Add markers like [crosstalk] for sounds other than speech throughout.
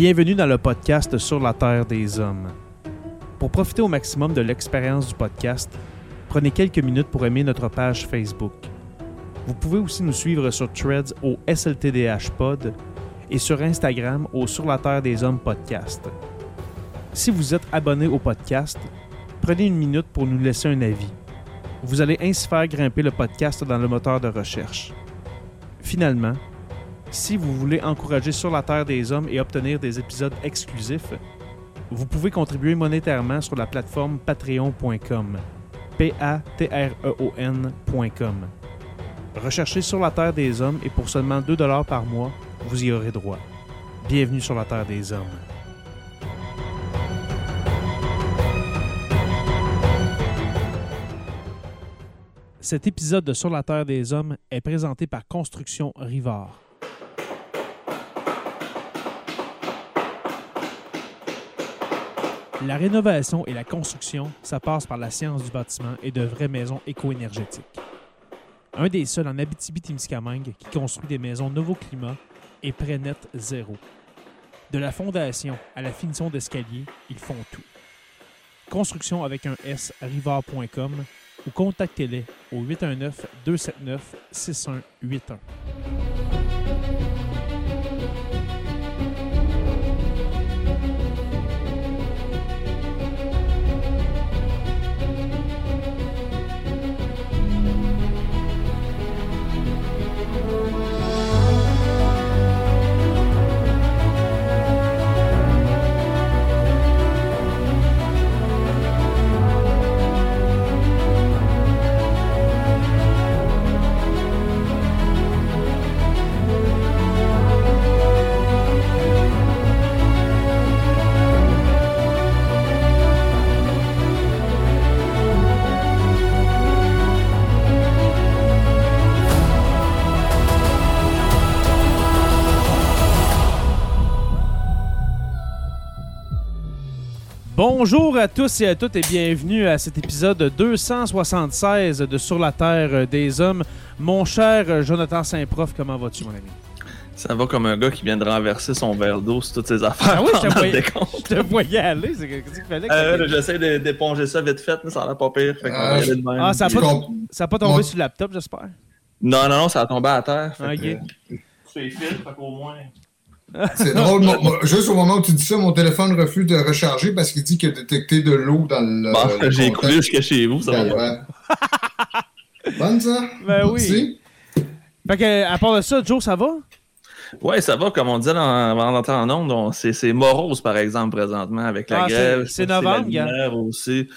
Bienvenue dans le podcast Sur la Terre des Hommes. Pour profiter au maximum de l'expérience du podcast, prenez quelques minutes pour aimer notre page Facebook. Vous pouvez aussi nous suivre sur Threads au SLTDH Pod et sur Instagram au Sur la Terre des Hommes podcast. Si vous êtes abonné au podcast, prenez une minute pour nous laisser un avis. Vous allez ainsi faire grimper le podcast dans le moteur de recherche. Finalement, si vous voulez encourager Sur la Terre des Hommes et obtenir des épisodes exclusifs, vous pouvez contribuer monétairement sur la plateforme patreon.com. P-A-T-R-E-O-N.com. Recherchez Sur la Terre des Hommes et pour seulement 2 par mois, vous y aurez droit. Bienvenue sur la Terre des Hommes. Cet épisode de Sur la Terre des Hommes est présenté par Construction Rivard. La rénovation et la construction, ça passe par la science du bâtiment et de vraies maisons éco-énergétiques. Un des seuls en Abitibi-Témiscamingue qui construit des maisons Novo Climat et Prénet Zéro. De la fondation à la finition d'escalier, ils font tout. Construction avec un S rivard.com ou contactez-les au 819 279 6181. Bonjour à tous et à toutes et bienvenue à cet épisode 276 de Sur la Terre des Hommes. Mon cher Jonathan Saint-Prof, comment vas-tu, mon ami? Ça va comme un gars qui vient de renverser son verre d'eau sur toutes ses affaires. Ah oui, je te voyais, je te voyais aller. C'est qu'est-ce qu'il fallait que Euh, J'essaie de- d'éponger ça vite fait, mais ça a l'air pas pire. Fait Ah, y aller de même. Ah, ça n'a pas, comp- ça a pas tombé Moi- sur le laptop, j'espère? Non, non, non, ça a tombé à terre. Fait Ok. que, euh, C'est les fils, fait qu'au moins. C'est drôle. juste au moment où tu dis ça, mon téléphone refuse de recharger parce qu'il dit qu'il a détecté de l'eau dans le. Bon, le j'ai contact. écoulé jusqu'à chez vous, ça va. Ouais. Bonne ça? Ben oui. Merci. Fait que, à part de ça, Joe, ça va? Ouais, ça va, comme on disait dans- avant d'entrer en onde, on- c'est c'est morose, par exemple, présentement, avec la Ah, c'est- grève. c'est la novembre, gars. lumière aussi.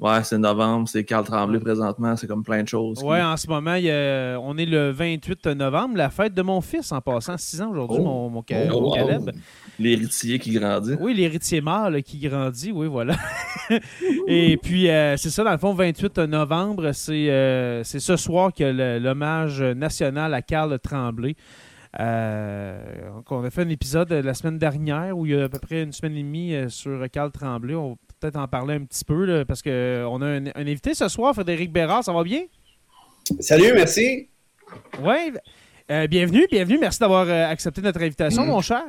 Ouais, c'est novembre, c'est Carl Tremblay présentement, c'est comme plein de choses. Ouais, en ce moment, il y a- on est le 28 novembre, la fête de mon fils en passant 6 ans aujourd'hui, Oh. mon, mon, ca- Oh, mon. Caleb. L'héritier qui grandit. Oui, l'héritier mâle qui grandit, oui, voilà. [laughs] Et puis, euh, c'est ça, dans le fond, 28 novembre, c'est euh, c'est ce soir que l'hommage national à Carl Tremblay. Euh, on a fait un épisode la semaine dernière où il y a à peu près une semaine et demie sur Carl Tremblay. On peut-être en parler un petit peu là, parce qu'on a un, un invité ce soir, Frédéric Bérard, ça va bien? Salut, merci. Oui. Euh, bienvenue, bienvenue. Merci d'avoir euh, accepté notre invitation, Mm. mon cher.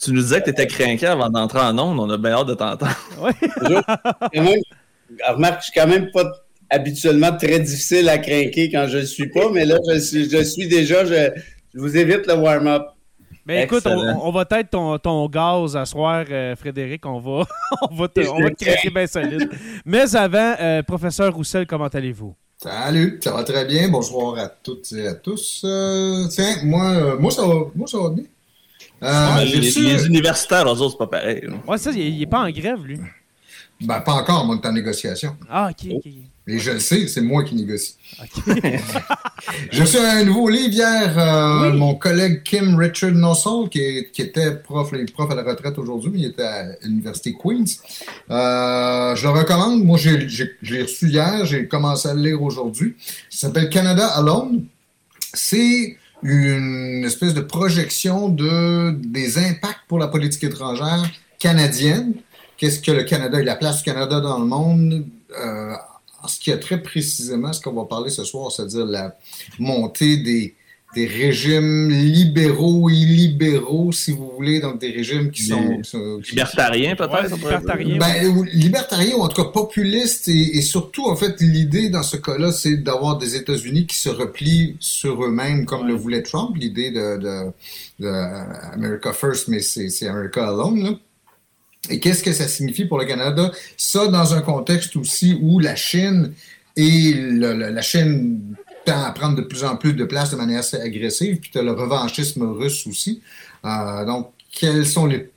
Tu nous disais que tu étais craqué avant d'entrer en onde, on a bien hâte de t'entendre. [laughs] Même, remarque, je suis quand même pas habituellement très difficile à craquer quand je ne suis pas, mais là, je suis, je suis déjà, je, je vous évite le warm-up. Mais écoute, on, va être ton, ton gaz à soir, euh, Frédéric. On va, [laughs] on va te, on va te craquer bien solide. Mais avant, euh, professeur Roussel, comment allez-vous? Salut, ça va très bien. Bonsoir à toutes et à tous. Euh, tiens, moi, euh, moi, ça va, moi, ça va bien. Euh, Mais j'ai les, universitaires, eux autres, c'est pas pareil. là. Ouais, ça, il il est pas en grève, lui. Ben, pas encore, moi, on est en négociation. Ah, ok, ok. Et je le sais, c'est moi qui négocie. ok. [laughs] J'ai reçu un nouveau livre hier. euh, Oui. Mon collègue Kim Richard Nossel, qui, était prof, prof à la retraite aujourd'hui, mais il était à l'Université Queens. Euh, je le recommande. Moi, j'ai, je reçu hier. J'ai commencé à le lire aujourd'hui. Ça s'appelle Canada Alone. C'est une espèce de projection de, des impacts pour la politique étrangère canadienne. Qu'est-ce que le Canada et la place du Canada dans le monde? Euh, en ce qui a très précisément ce qu'on va parler ce soir, c'est-à-dire la montée des des régimes libéraux et illibéraux, si vous voulez, donc des régimes qui sont... libertariens, peut-être? libertariens. Ben, libertariens ou en tout cas populistes, et, surtout, en fait, l'idée dans ce cas-là, c'est d'avoir des États-Unis qui se replient sur eux-mêmes, comme le voulait Trump, l'idée de, de, America First, mais c'est America Alone, là. Et qu'est-ce que ça signifie pour le Canada? Ça, dans un contexte aussi où la Chine et la Chine à prendre de plus en plus de place de manière assez agressive, puis tu as le revanchisme russe aussi. Euh, donc, quelles sont les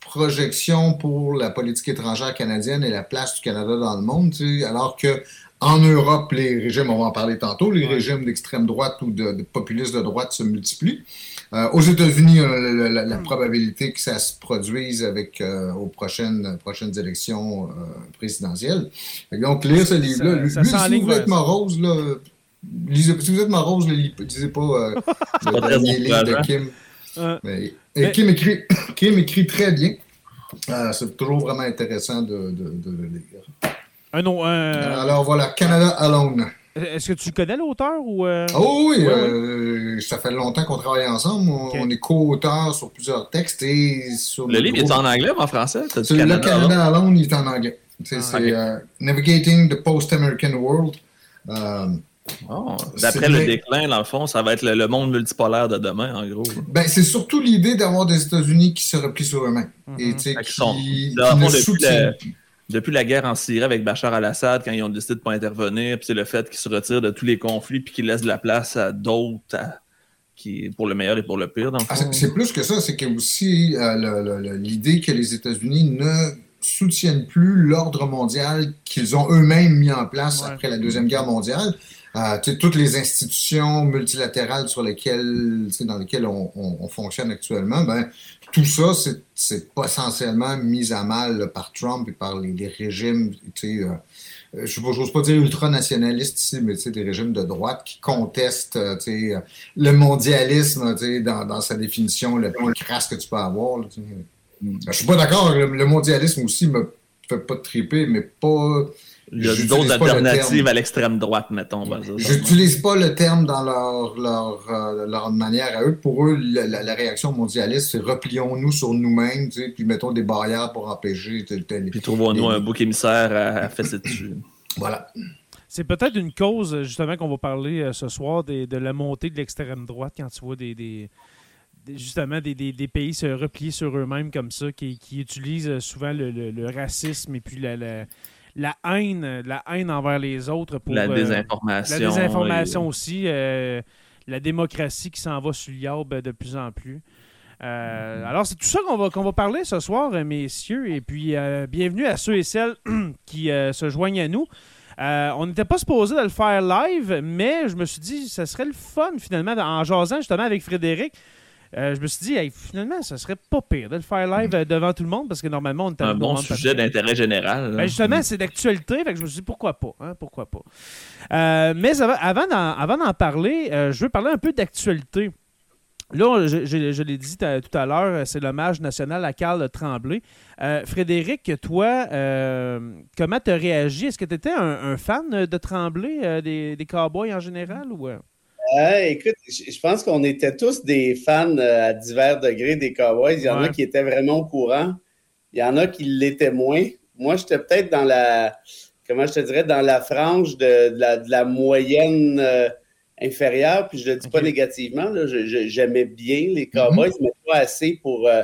projections pour la politique étrangère canadienne et la place du Canada dans le monde, alors que en Europe, les régimes, on va en parler tantôt, les régimes d'extrême droite ou de, populistes de droite se multiplient. Euh, aux États-Unis, la, la, probabilité que ça se produise avec euh, aux prochaines, prochaines élections présidentielles. Donc, lire ce livre-là, lui, si vous êtes morose, là, si vous êtes morose, ne lisez pas euh, [laughs] le dernier livre de Kim. Mais, et Kim, écrit, [coughs] Kim écrit très bien. Euh, c'est toujours vraiment intéressant de, de, le lire. Un, un... Alors voilà, Canada Alone. Est-ce que tu connais l'auteur ou euh? Oh oui, euh, ça fait longtemps qu'on travaille ensemble. On, est co-auteur sur plusieurs textes et sur le, livre est en anglais ou en français? Le Canada Alone, il est en anglais. C'est ah, Navigating the Post-American World. Oh, d'après le déclin, dans le fond, ça va être le, monde multipolaire de demain, en gros. Ben, c'est surtout l'idée d'avoir des États-Unis qui se replient sur eux-mêmes. Et qui, depuis, la, guerre en Syrie avec Bachar al-Assad, quand ils ont décidé de ne pas intervenir, puis c'est le fait qu'ils se retirent de tous les conflits puis qu'ils laissent de la place à d'autres qui, pour le meilleur et pour le pire. Ah, c'est plus que ça, c'est que aussi euh, l'idée que les États-Unis ne soutiennent plus l'ordre mondial qu'ils ont eux-mêmes mis en place après la Deuxième Guerre mondiale. Euh, toutes les institutions multilatérales sur lesquelles, dans lesquelles on, fonctionne actuellement, ben, tout ça, c'est essentiellement mis à mal par Trump et par les, régimes, euh, je n'ose pas dire ultranationalistes ici, mais des régimes de droite qui contestent euh, le mondialisme dans, dans, sa définition le plus crasse que tu peux avoir. Je ne je suis pas d'accord, le, le, mondialisme aussi me fait pas triper, mais pas il y a d'autres alternatives à l'extrême droite, mettons. J'utilise pas le terme dans leur, leur, euh, leur, manière à eux. Pour eux, la, réaction mondialiste, c'est replions-nous sur nous-mêmes, tu sais, puis mettons des barrières pour empêcher tel, tel. Puis trouvons-nous un bouc émissaire à, faire cette dessus. [clears throat] Voilà. C'est peut-être une cause, justement, qu'on va parler euh, ce soir de la montée de l'extrême droite quand tu vois des, justement des, pays se replier sur eux-mêmes comme ça, qui, utilisent souvent le, racisme et puis la, la haine, la haine envers les autres. Pour, la euh, désinformation. la désinformation aussi. Euh, la démocratie qui s'en va sur l'IAB de plus en plus. Euh, alors, c'est tout ça qu'on va, qu'on va parler ce soir, messieurs. Et puis, bienvenue à ceux et celles [clears throat] qui se joignent à nous. on n'était pas supposé de le faire live, mais je me suis dit, ça serait le fun finalement, en jasant justement avec Frédéric. Euh, je me suis dit, finalement, ça serait pas pire de le faire live euh, devant tout le monde parce que normalement, on est un bon sujet d'intérêt général. Ben, justement, c'est d'actualité, fait que je me suis dit pourquoi pas. Hein, pourquoi pas. Euh, mais avant d'en parler, je veux parler un peu d'actualité. Là, je, l'ai dit tout à l'heure, c'est l'hommage national à Carl Tremblay. Frédéric, toi, comment tu as réagi? Est-ce que tu étais un, fan de Tremblay, des, des Cowboys en général? ou écoute, je pense qu'on était tous des fans euh, à divers degrés des Cowboys. Il y en a qui étaient vraiment au courant. Il y en a qui l'étaient moins. Moi, j'étais peut-être dans la, comment je te dirais, dans la frange de, la, moyenne euh, inférieure. Puis je ne le dis pas négativement. J'aimais bien les Cowboys, mm-hmm. mais pas assez pour euh,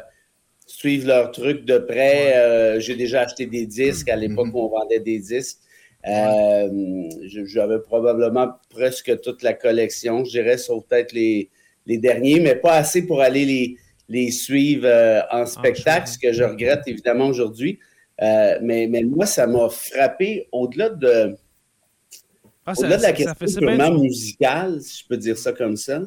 suivre leur truc de près. J'ai déjà acheté des disques à l'époque mm-hmm. où on vendait des disques. Euh, j'avais probablement presque toute la collection, je dirais, sauf peut-être les, les, derniers, mais pas assez pour aller les, les suivre euh, en spectacle, ce que je regrette évidemment aujourd'hui. Euh, mais, mais moi, ça m'a frappé au-delà de, ah, au-delà de la question purement musicale, si je peux dire ça comme ça.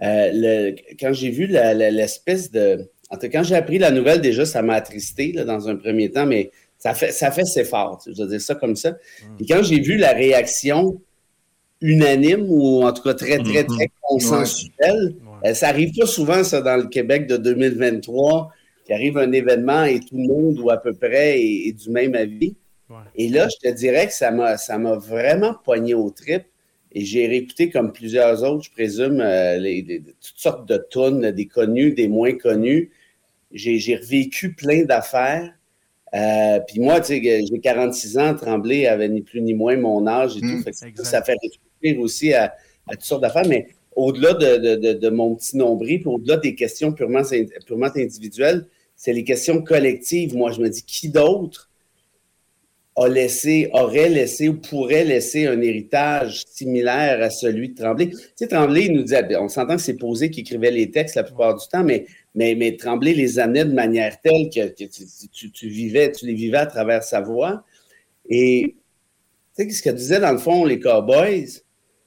Le, quand j'ai vu l'espèce de. En tout cas, quand j'ai appris la nouvelle, déjà, ça m'a attristé là, dans un premier temps, mais ça fait, ça fait c'est fort, je veux dire ça comme ça. Mm. Et quand j'ai vu la réaction unanime ou en tout cas très, très, très mm-hmm. consensuelle, euh, ça arrive pas souvent, ça, dans le Québec de 2023, qu'il arrive un événement et tout le monde, ou à peu près, est, du même avis. Et là, je te dirais que ça m'a, ça m'a vraiment poigné au trip. Et j'ai réécouté, comme plusieurs autres, je présume, euh, toutes sortes de tunes, des connus, des moins connus. J'ai revécu plein d'affaires. Euh, puis moi, tu sais, j'ai 46 ans, Tremblay avait ni plus ni moins mon âge et tout. Hmm. ça fait réfléchir aussi à, toutes sortes d'affaires. Mais au-delà de, mon petit nombril, au-delà des questions purement, purement individuelles, c'est les questions collectives. Moi, je me dis, qui d'autre a laissé, aurait laissé ou pourrait laisser un héritage similaire à celui de Tremblay? Tu sais, Tremblay, il nous disait, on s'entend que c'est Posé qui écrivait les textes la plupart du temps, mais, mais, mais Tremblay les amenait de manière telle que, tu, vivais, tu les vivais à travers sa voix. Et tu sais, ce que disait dans le fond les Cowboys,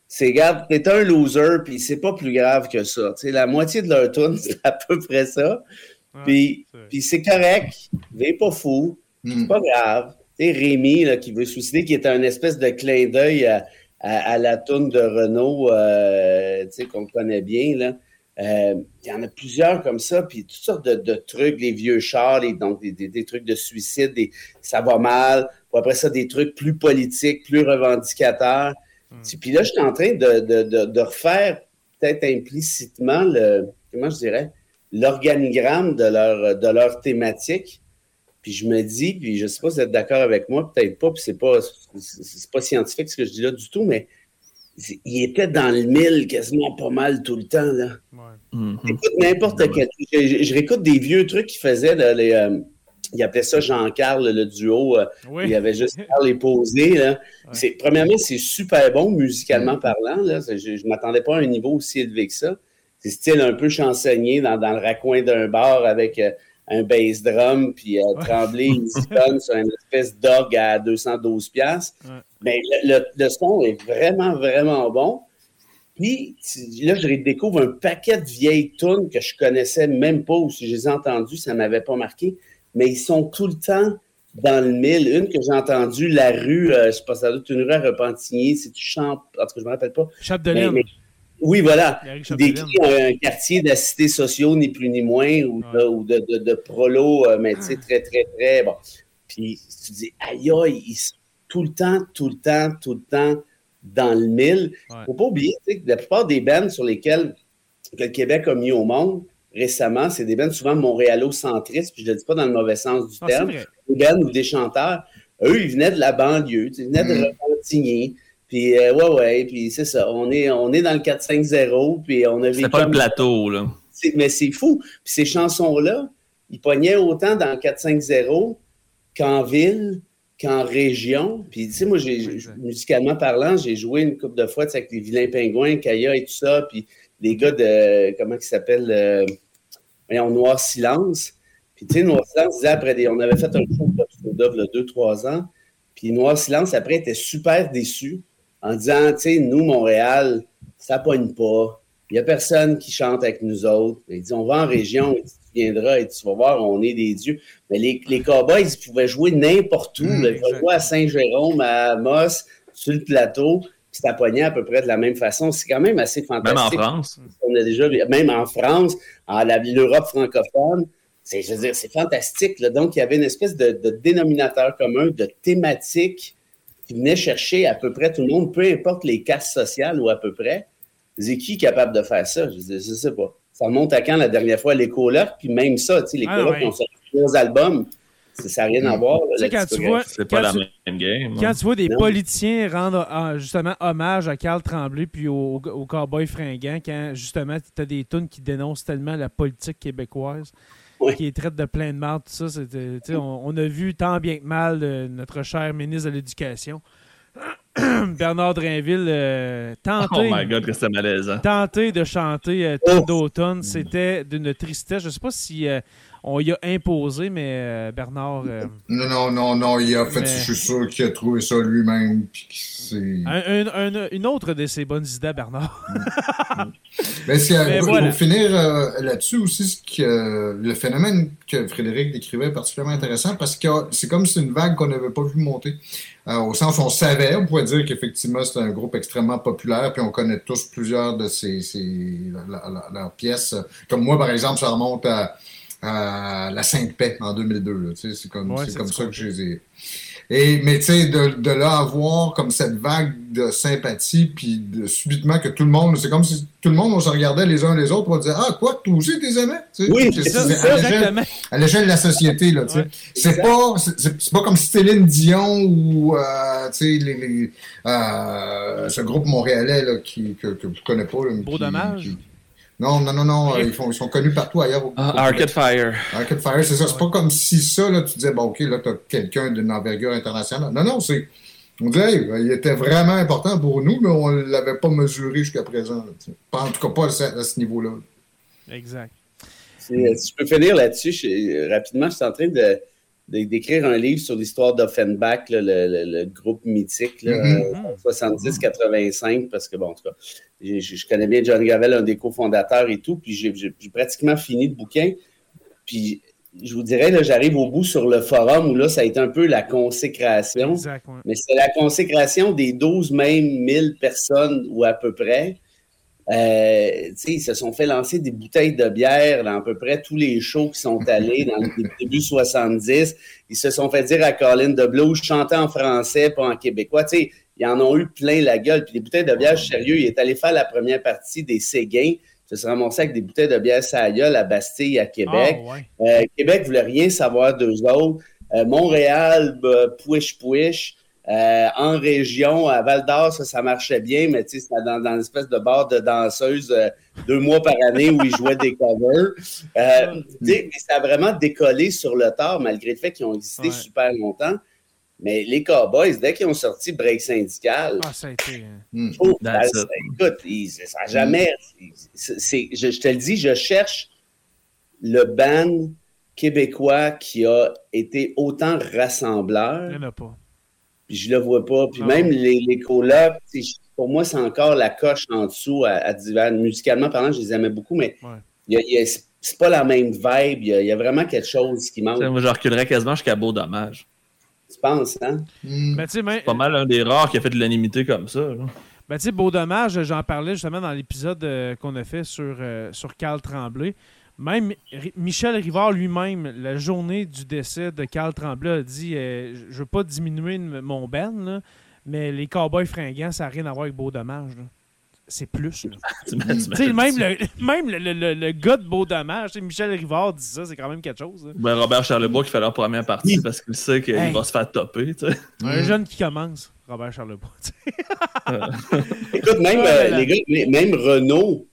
c'est, regarde, t'es un loser, puis c'est pas plus grave que ça. Tu sais, la moitié de leur tune, [laughs] c'est à peu près ça. puis, puis c'est correct, n'est pas fou, c'est hmm. pas grave sais, Rémi, là, qui veut suicider, qui est un espèce de clin d'œil à, la toune de Renault, euh, qu'on connaît bien, là. Euh, il y en a plusieurs comme ça, puis toutes sortes de, trucs, les vieux chars, donc des, trucs de suicide, des, ça va mal, puis après ça, des trucs plus politiques, plus revendicateurs. Hmm. Puis là, je suis en train de, refaire peut-être implicitement le, comment je dirais, l'organigramme de leur, de leur thématique. Puis je me dis, puis je ne sais pas si vous êtes d'accord avec moi, peut-être pas, puis c'est pas, c'est pas scientifique ce que je dis là du tout, mais il était dans le mille quasiment pas mal tout le temps. Là. Mm-hmm. Écoute, n'importe quel. Je, réécoute des vieux trucs qu'il faisait. Là, les, euh, il appelait ça Jean-Carl, le duo. Euh, il y avait juste [laughs] Carl et Posé. Là. Premièrement, c'est super bon musicalement parlant. Là. Je ne m'attendais pas à un niveau aussi élevé que ça. C'est style un peu chansonnier dans, dans le raccoin d'un bar avec. Euh, un bass drum, puis euh, Tremblay, il se sur une espèce d'orgue à 212 pièces. Mais le, son est vraiment, vraiment bon. Puis là, je découvre un paquet de vieilles tunes que je connaissais même pas, ou si je les ai entendues, ça m'avait pas marqué. Mais ils sont tout le temps dans le mille. Une que j'ai entendue, La rue, euh, je sais pas, ça doit être une rue à Repentigny, si tu chantes, en tout cas, je me rappelle pas. Chapdelaine. Oui, voilà. Décrit un quartier de cité sociaux, ni plus ni moins, ou, de, de, de, prolo, euh, mais tu sais, très, très, très bon. Puis tu dis, aïe, aïe, ils sont tout le temps, tout le temps, tout le temps dans le mille. Il ne faut pas oublier que la plupart des bands sur lesquelles le Québec a mis au monde récemment, c'est des bands souvent montréalo-centristes, puis je ne le dis pas dans le mauvais sens du terme, des bands ou des chanteurs. Eux, ils venaient de la banlieue, ils venaient de mm. Repentigny. Puis, euh, ouais, ouais, puis c'est ça. On est, on est dans le 4-5-0, puis on a vécu. C'est pas le plateau, là. Mais c'est fou. Puis ces chansons-là, ils pognaient autant dans le 4-5-0 qu'en ville, qu'en région. Puis, tu sais, moi, musicalement parlant, j'ai joué une couple de fois avec les vilains pingouins, Kaya et tout ça, puis les gars de, comment ils s'appellent, euh, Noir Silence. Puis, tu sais, Noir Silence disait après, des, on avait fait un show de il y a 2-3 ans, puis Noir Silence, après, était super déçu en disant, tu sais, nous, Montréal, ça pogne pas. Il n'y a personne qui chante avec nous autres. Il dit, on va en région, tu viendras et tu vas voir, on est des dieux. Mais les, les Cowboys, ils pouvaient jouer n'importe où. Mmh, ils pouvaient jouer à Saint-Jérôme, à Moss, sur le plateau. Puis ça pognait à peu près de la même façon. C'est quand même assez fantastique. Même en France. On a déjà, même en France, en l'Europe francophone. C'est, je veux dire, c'est fantastique. Donc, il y avait une espèce de, de dénominateur commun, de thématique qui venait chercher à peu près tout le monde, peu importe les castes sociales ou à peu près. C'est qui capable de faire ça? Je ne sais pas. Ça remonte à quand la dernière fois? Les colocs, puis même ça, tu sais, les ah, colocs ont sorti trois albums. Ça n'a rien à voir. quand tu vois, c'est pas la même game. Quand tu vois des politiciens rendre ah, justement hommage à Carl Tremblay puis au, au Cowboy fringant, quand justement tu as des tunes qui dénoncent tellement la politique québécoise, qui est traite de plein de mal, tout ça. On, on, a vu tant bien que mal euh, notre cher ministre de l'Éducation. [clears throat] Bernard Drainville euh, tenter, oh tenter de chanter euh, oh. d'automne, c'était d'une tristesse. Je ne sais pas si euh, on y a imposé, mais euh, Bernard. Euh, non, non, non, non, il a fait, je suis sûr qu'il a trouvé ça lui-même. une autre de ses bonnes idées, Bernard. [laughs] mais, pour, finir euh, là-dessus aussi, que, le phénomène que Frédéric décrivait est particulièrement intéressant parce que c'est comme si c'est une vague qu'on n'avait pas vu monter. au sens où on savait, on pourrait dire qu'effectivement c'est un groupe extrêmement populaire, puis on connaît tous plusieurs de ses, leurs pièces. Comme moi, par exemple, ça remonte à la Sainte Paix en 2002. C'est comme, comme ça que je les ai. Et, mais tu sais, de, de là avoir comme cette vague de sympathie, puis de, subitement que tout le monde, c'est comme si tout le monde, on se regardait les uns les autres pour dire Ah, quoi, toi aussi, t'es aimé? Oui, c'est ça, à l'échelle de la société, là, tu sais. C'est pas, c'est pas comme Céline Dion ou, euh, tu sais, les, les euh, ce groupe montréalais, là, qui, que, que je connais pas. Là, Beau dommage. Non, non, non, non. Ils, font, ils sont connus partout ailleurs. Ah, Arcade Fire. Arcade Fire, c'est ça. C'est pas comme si ça, là, tu disais, bon, OK, là, tu as quelqu'un d'une envergure internationale. Non, non, c'est. On dirait, il était vraiment important pour nous, mais on ne l'avait pas mesuré jusqu'à présent. en tout cas, pas à ce, niveau-là. Exact. Euh, si je peux finir là-dessus, rapidement, je suis en train de d'écrire un livre sur l'histoire d'Offenbach, le, le, groupe mythique, 70-85, mhm. parce que, bon, en tout cas, je, connais bien John Gravel, un des cofondateurs et tout, puis j'ai pratiquement fini le bouquin. Puis je vous dirais, là, j'arrive au bout sur le forum où là, ça a été un peu la consécration. Mais c'est la consécration des 12 même 1000 personnes ou à peu près euh, ils se sont fait lancer des bouteilles de bière dans à peu près tous les shows qui sont allés dans le début 70. Ils se sont fait dire à Colin de Blues, chanter en français, pas en québécois. sais, ils en ont eu plein la gueule. Puis des bouteilles de bière, sérieux, il est allé faire la première partie des Séguins. Il se ramassé avec des bouteilles de bière ça à Bastille, à Québec. Oh, euh, Québec voulait rien savoir d'eux autres. Euh, Montréal, bah, pouiche pouiche. Euh, en région, à Val d'Or, ça, ça marchait bien, mais c'était dans, dans une espèce de bar de danseuses euh, deux mois par année où ils jouaient des covers. Euh, [laughs] mais ça a vraiment décollé sur le tard, malgré le fait qu'ils ont existé super longtemps. Mais les Cowboys, dès qu'ils ont sorti Break Syndical, ah, ça a été. Hmm. écoute, ça n'a jamais. je, te le dis, je cherche le band québécois qui a été autant rassembleur. Il n'y en a pas puis je le vois pas. Puis même les, les colocs, pour moi, c'est encore la coche en dessous à, divers. Musicalement parlant, je les aimais beaucoup, mais ouais. c'est pas la même vibe. Il y, a, vraiment quelque chose qui manque. Moi, je reculerais quasiment jusqu'à Beau Dommage. Tu penses, hein? Mm. C'est pas mal un des rares qui a fait de l'animité comme ça. Ben, tu sais, Beau Dommage, j'en parlais justement dans l'épisode euh, qu'on a fait sur, euh, sur Carl Tremblay. Même Michel Rivard lui-même, la journée du décès de Carl Tremblay, a dit euh, Je veux pas diminuer mon ben, mais les cowboys fringants, ça n'a rien à voir avec Beau Dommage. C'est plus. [laughs] même le, [laughs] même le, le, gars de Beau Dommage, Michel Rivard dit ça, c'est quand même quelque chose. Ben, Robert Charlebois qui fait leur première partie parce qu'il sait qu'il va se faire topper. Un jeune qui commence, Robert Charlebois. [laughs] Écoute, même, euh, les gars, même Renault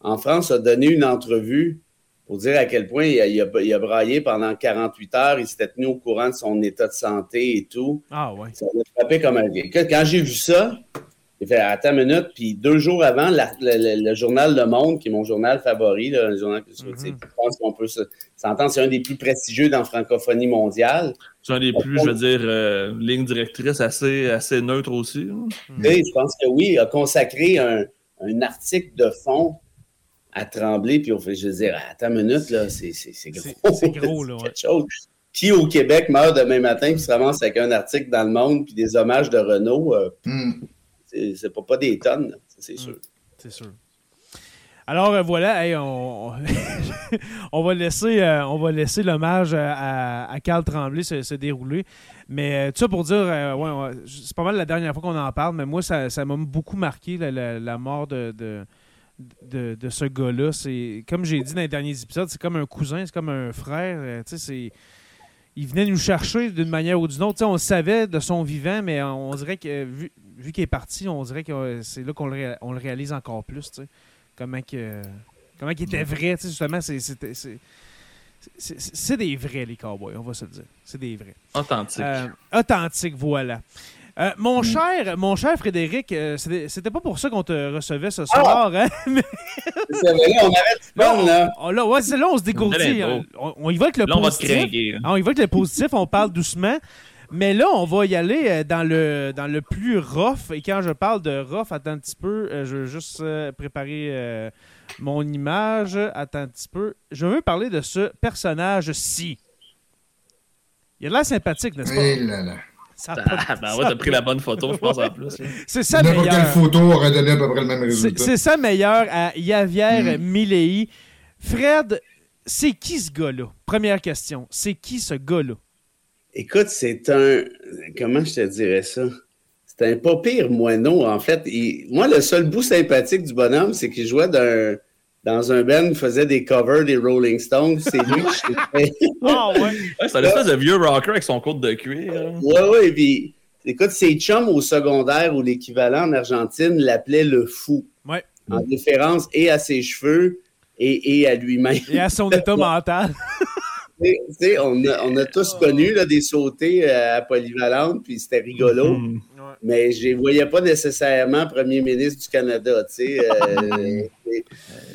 en France a donné une entrevue pour dire à quel point il a, braillé pendant 48 heures, il s'était tenu au courant de son état de santé et tout. Ah ouais. Ça m'a frappé comme un Quand j'ai vu ça, j'ai fait attends une minute, puis deux jours avant, le, journal Le Monde, qui est mon journal favori, le journal que mm-hmm. je pense qu'on peut s'entendre, c'est un des plus prestigieux dans la francophonie mondiale. C'est un des plus, je veux dire, euh, ligne directrice assez, assez neutre aussi. Oui, je pense que oui, il a consacré un, un article de fond à trembler, puis on fait, je veux dire, attends une minute, là, c'est gros. C'est gros, là, ouais. chose. Qui au Québec meurt demain matin, puis se ramasse avec un article dans le monde, puis des hommages de Renault, euh, hmm. c'est pas, pas des tonnes, c'est hmm. sûr. C'est sûr. Alors euh, voilà, on, [laughs] on, va laisser, euh, on va laisser l'hommage à, à, Carl Tremblay se, dérouler. Mais tout ça pour dire, ouais, c'est pas mal la dernière fois qu'on en parle, mais moi, ça m'a beaucoup marqué la, mort de, de, de ce gars-là. C'est comme j'ai dit dans les derniers épisodes, c'est comme un cousin, c'est comme un frère. Euh, c'est il venait nous chercher d'une manière ou d'une autre. on savait de son vivant, mais on, dirait que vu, qu'il est parti, on dirait que c'est là qu'on le, on le, réalise encore plus. Comment, que, comment il était vrai. Justement, c'est, c'est, des vrais, les cowboys, on va se le dire. C'est des vrais. Authentiques. Euh, authentiques, voilà. Euh, mon, mm. cher, mon cher Frédéric, euh, c'était pas pour ça qu'on te recevait ce soir. Ah! Hein? [laughs] C'est vrai, on arrête là. là. On, là, ouais, là, on se dégourdit. On, y va avec le positif. On, y va avec le positif, on parle doucement. Mais là, on va y aller euh, dans le, dans le plus rough. Et quand je parle de rough, attends un petit peu. je veux juste préparer mon image. Attends un petit peu. Je veux parler de ce personnage-ci. Il a l'air sympathique, n'est-ce pas? Eh là là. Ça ah, ben ouais, t'as pris la bonne photo, je pense, en plus. C'est ça meilleure. quelle photo aurait donné à peu près le même résultat. C'est ça meilleur à Yavier mm. Milei. Fred, c'est qui ce gars-là? Première question. C'est qui ce gars-là? Écoute, c'est un. Comment je te dirais ça? C'est un pas pire moineau, en fait. moi, le seul bout sympathique du bonhomme, c'est qu'il jouait dans un band, il faisait des covers des Rolling Stones. C'est lui qui [laughs] Ah ouais. ouais c'est un espèce de vieux rocker avec son côte de cuir. Ouais, ouais. Puis, écoute, ses chums au secondaire ou l'équivalent en Argentine l'appelaient le fou. Ouais. En référence et à ses cheveux et, et à lui-même. Et à son état [laughs] mental. On, a, on a tous connu là, des sautés euh, à polyvalente, puis c'était rigolo. Mm-hmm. Mais je ne voyais pas nécessairement premier ministre du Canada. Euh,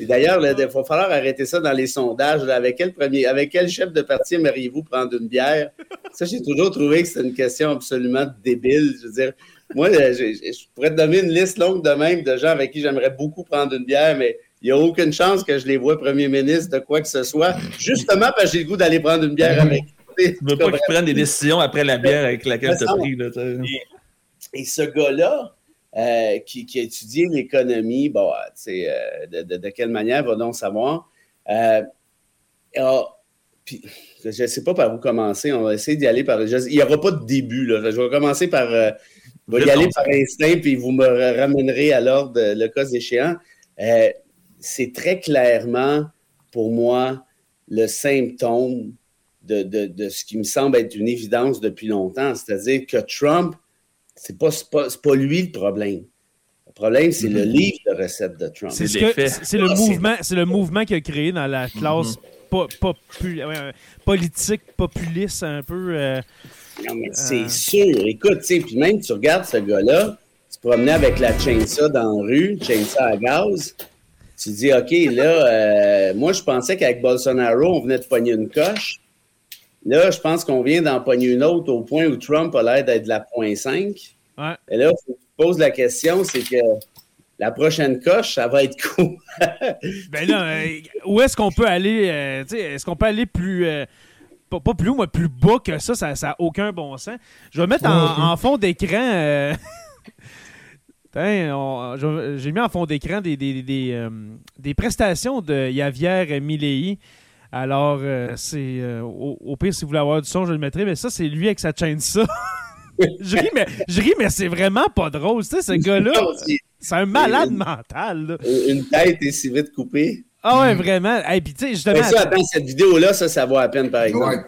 [laughs] d'ailleurs, il va falloir arrêter ça dans les sondages. avec, quel premier, avec quel chef de parti aimeriez-vous prendre une bière? Ça, j'ai toujours trouvé que c'était une question absolument débile. Je veux dire, moi, je, je pourrais te donner une liste longue de même de gens avec qui j'aimerais beaucoup prendre une bière, mais n'y a aucune chance que je les vois premier ministre de quoi que ce soit, justement parce que j'ai le goût d'aller prendre une bière avec. Tu ne veux pas qu'ils prennent des décisions après la bière avec laquelle tu as pris. et, ce gars-là, euh, qui, a étudié l'économie, bon, euh, de, de, de, quelle manière va donc savoir? Euh, puis, je ne sais pas par où commencer. On va essayer d'y aller par. il n'y aura pas de début. Là. Je vais commencer par. je vais y aller par instinct, puis vous me ramènerez à l'ordre le cas échéant c'est très clairement, pour moi, le symptôme de, ce qui me semble être une évidence depuis longtemps. C'est-à-dire que Trump, ce n'est pas, pas, lui le problème. Le problème, c'est le mm-hmm. livre de recettes de Trump. C'est le, ah, mouvement, le mouvement qu'il a créé dans la classe mm-hmm. politique populiste un peu. Euh, non, mais c'est euh, sûr. Écoute, puis même tu regardes ce gars-là, tu te promenais avec la chainsaw dans la rue, chainsaw à gaz, tu dis, OK, là, euh, moi, je pensais qu'avec Bolsonaro, on venait de pogner une coche. Là, je pense qu'on vient d'en pogner une autre au point où Trump a l'air d'être de la point 5. Et là, tu poses la question, c'est que la prochaine coche, ça va être quoi? [laughs] ben là, euh, où est-ce qu'on peut aller? Euh, est-ce qu'on peut aller plus. pas, plus haut, mais plus bas que ça, ça n'a aucun bon sens. Je vais mettre en, fond d'écran. [laughs] J'ai mis en fond d'écran des, des, euh, prestations de Javier Milei. Alors, euh, c'est euh, au, pire, si vous voulez avoir du son, je le mettrai, mais ça, c'est lui avec sa chaîne ça. [laughs] je ris, mais, je ris, mais c'est vraiment pas drôle. Tu sais, ce [laughs] gars-là, c'est un malade mental. Une tête est si vite coupée. Ah ouais, vraiment. Et puis, tu sais, justement. ça, attends, cette vidéo-là, ça, ça vaut à peine, par exemple.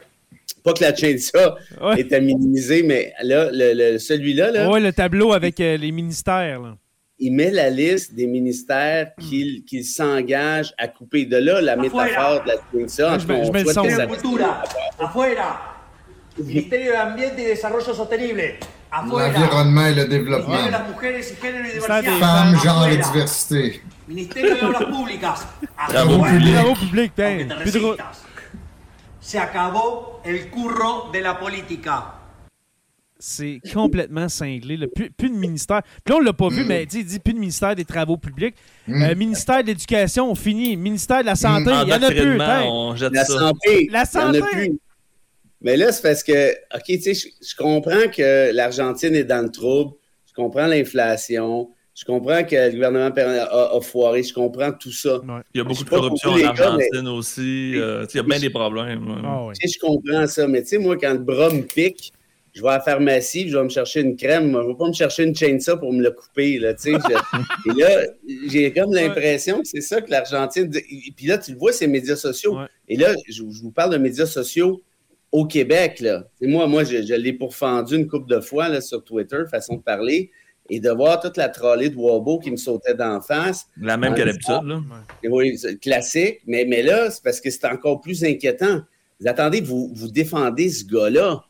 Pas que la chaîne ça est à minimiser, mais là, le, celui-là. Là, ouais, le tableau avec euh, les ministères. Là. Il met la liste des ministères qu'il qu s'engage à couper. De là, la métaphore de la chaîne ça. Je, je mets le son. Afuera. Ministerio de Ambiente y Desarrollo Sostenible. L'environnement et le développement. Femmes, genre et diversité. Ministerio de Obras Públicas. Travaux publics. Travaux publics, Se acabó el curro de la política. C'est complètement cinglé. Plus, de ministère. Puis là, on l'a pas vu, mais il dit plus de ministère des Travaux publics. Mm. Euh, ministère de l'Éducation, fini. Ministère de la Santé, il y en a plus. la santé. La santé. Mais là, c'est parce que, OK, tu sais, je comprends que l'Argentine est dans le trouble. Je comprends l'inflation. Je comprends que le gouvernement a, foiré, je comprends tout ça. Il y a beaucoup de corruption en Argentine aussi. Euh, il y a bien des problèmes. Ah je comprends ça, mais tu sais, moi, quand le bras me pique, je vais à la pharmacie, je vais me chercher une crème. Je ne vais pas me chercher une chainsaw pour me le couper. Là, [laughs] et là, j'ai comme l'impression que c'est ça que l'Argentine. Et puis là, tu le vois, c'est médias sociaux. Et là, je, vous parle de médias sociaux au Québec. Là. moi, moi, je, l'ai pourfendu une couple de fois là, sur Twitter, façon de parler et de voir toute la trolley de Wabo qui me sautait d'en face. La même qu'à l'habitude, là. Oui, classique. Mais, mais là, c'est parce que c'est encore plus inquiétant. Vous attendez, vous, vous défendez ce gars-là.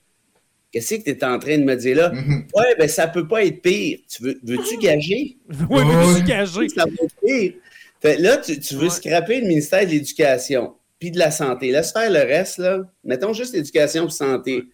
Qu'est-ce que tu es en train de me dire là? [laughs] Ouais, ben ça peut pas être pire. Tu veux, veux-tu gager? [laughs] oui, veux-tu gager? Ça peut être pire. là, tu, veux scraper le ministère de l'Éducation puis de la Santé. Laisse faire le reste, là. Mettons juste l'éducation et santé.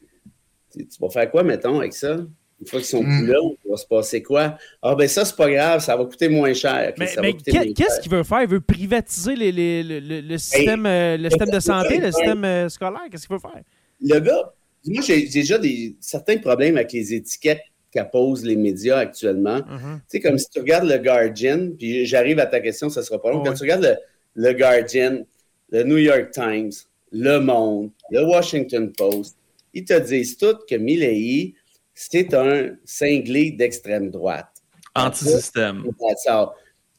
Tu, tu vas faire quoi, mettons, avec ça? Une fois qu'ils sont plus hmm. là, il va se passer quoi? Ah, ben ça, c'est pas grave, ça va coûter moins cher. mais, qu'est-ce qu'il veut faire? Il veut privatiser les, les, le, système, euh, le système de santé, le système euh, scolaire? Qu'est-ce qu'il veut faire? Le gars, moi, j'ai déjà des, certains problèmes avec les étiquettes qu'apposent les médias actuellement. Mm-hmm. Tu sais, comme si tu regardes le Guardian, puis j'arrive à ta question, ça sera pas long. Quand tu regardes le, le Guardian, le New York Times, Le Monde, le Washington Post, ils te disent tous que Milley, c'est un cinglé d'extrême droite. Anti-système.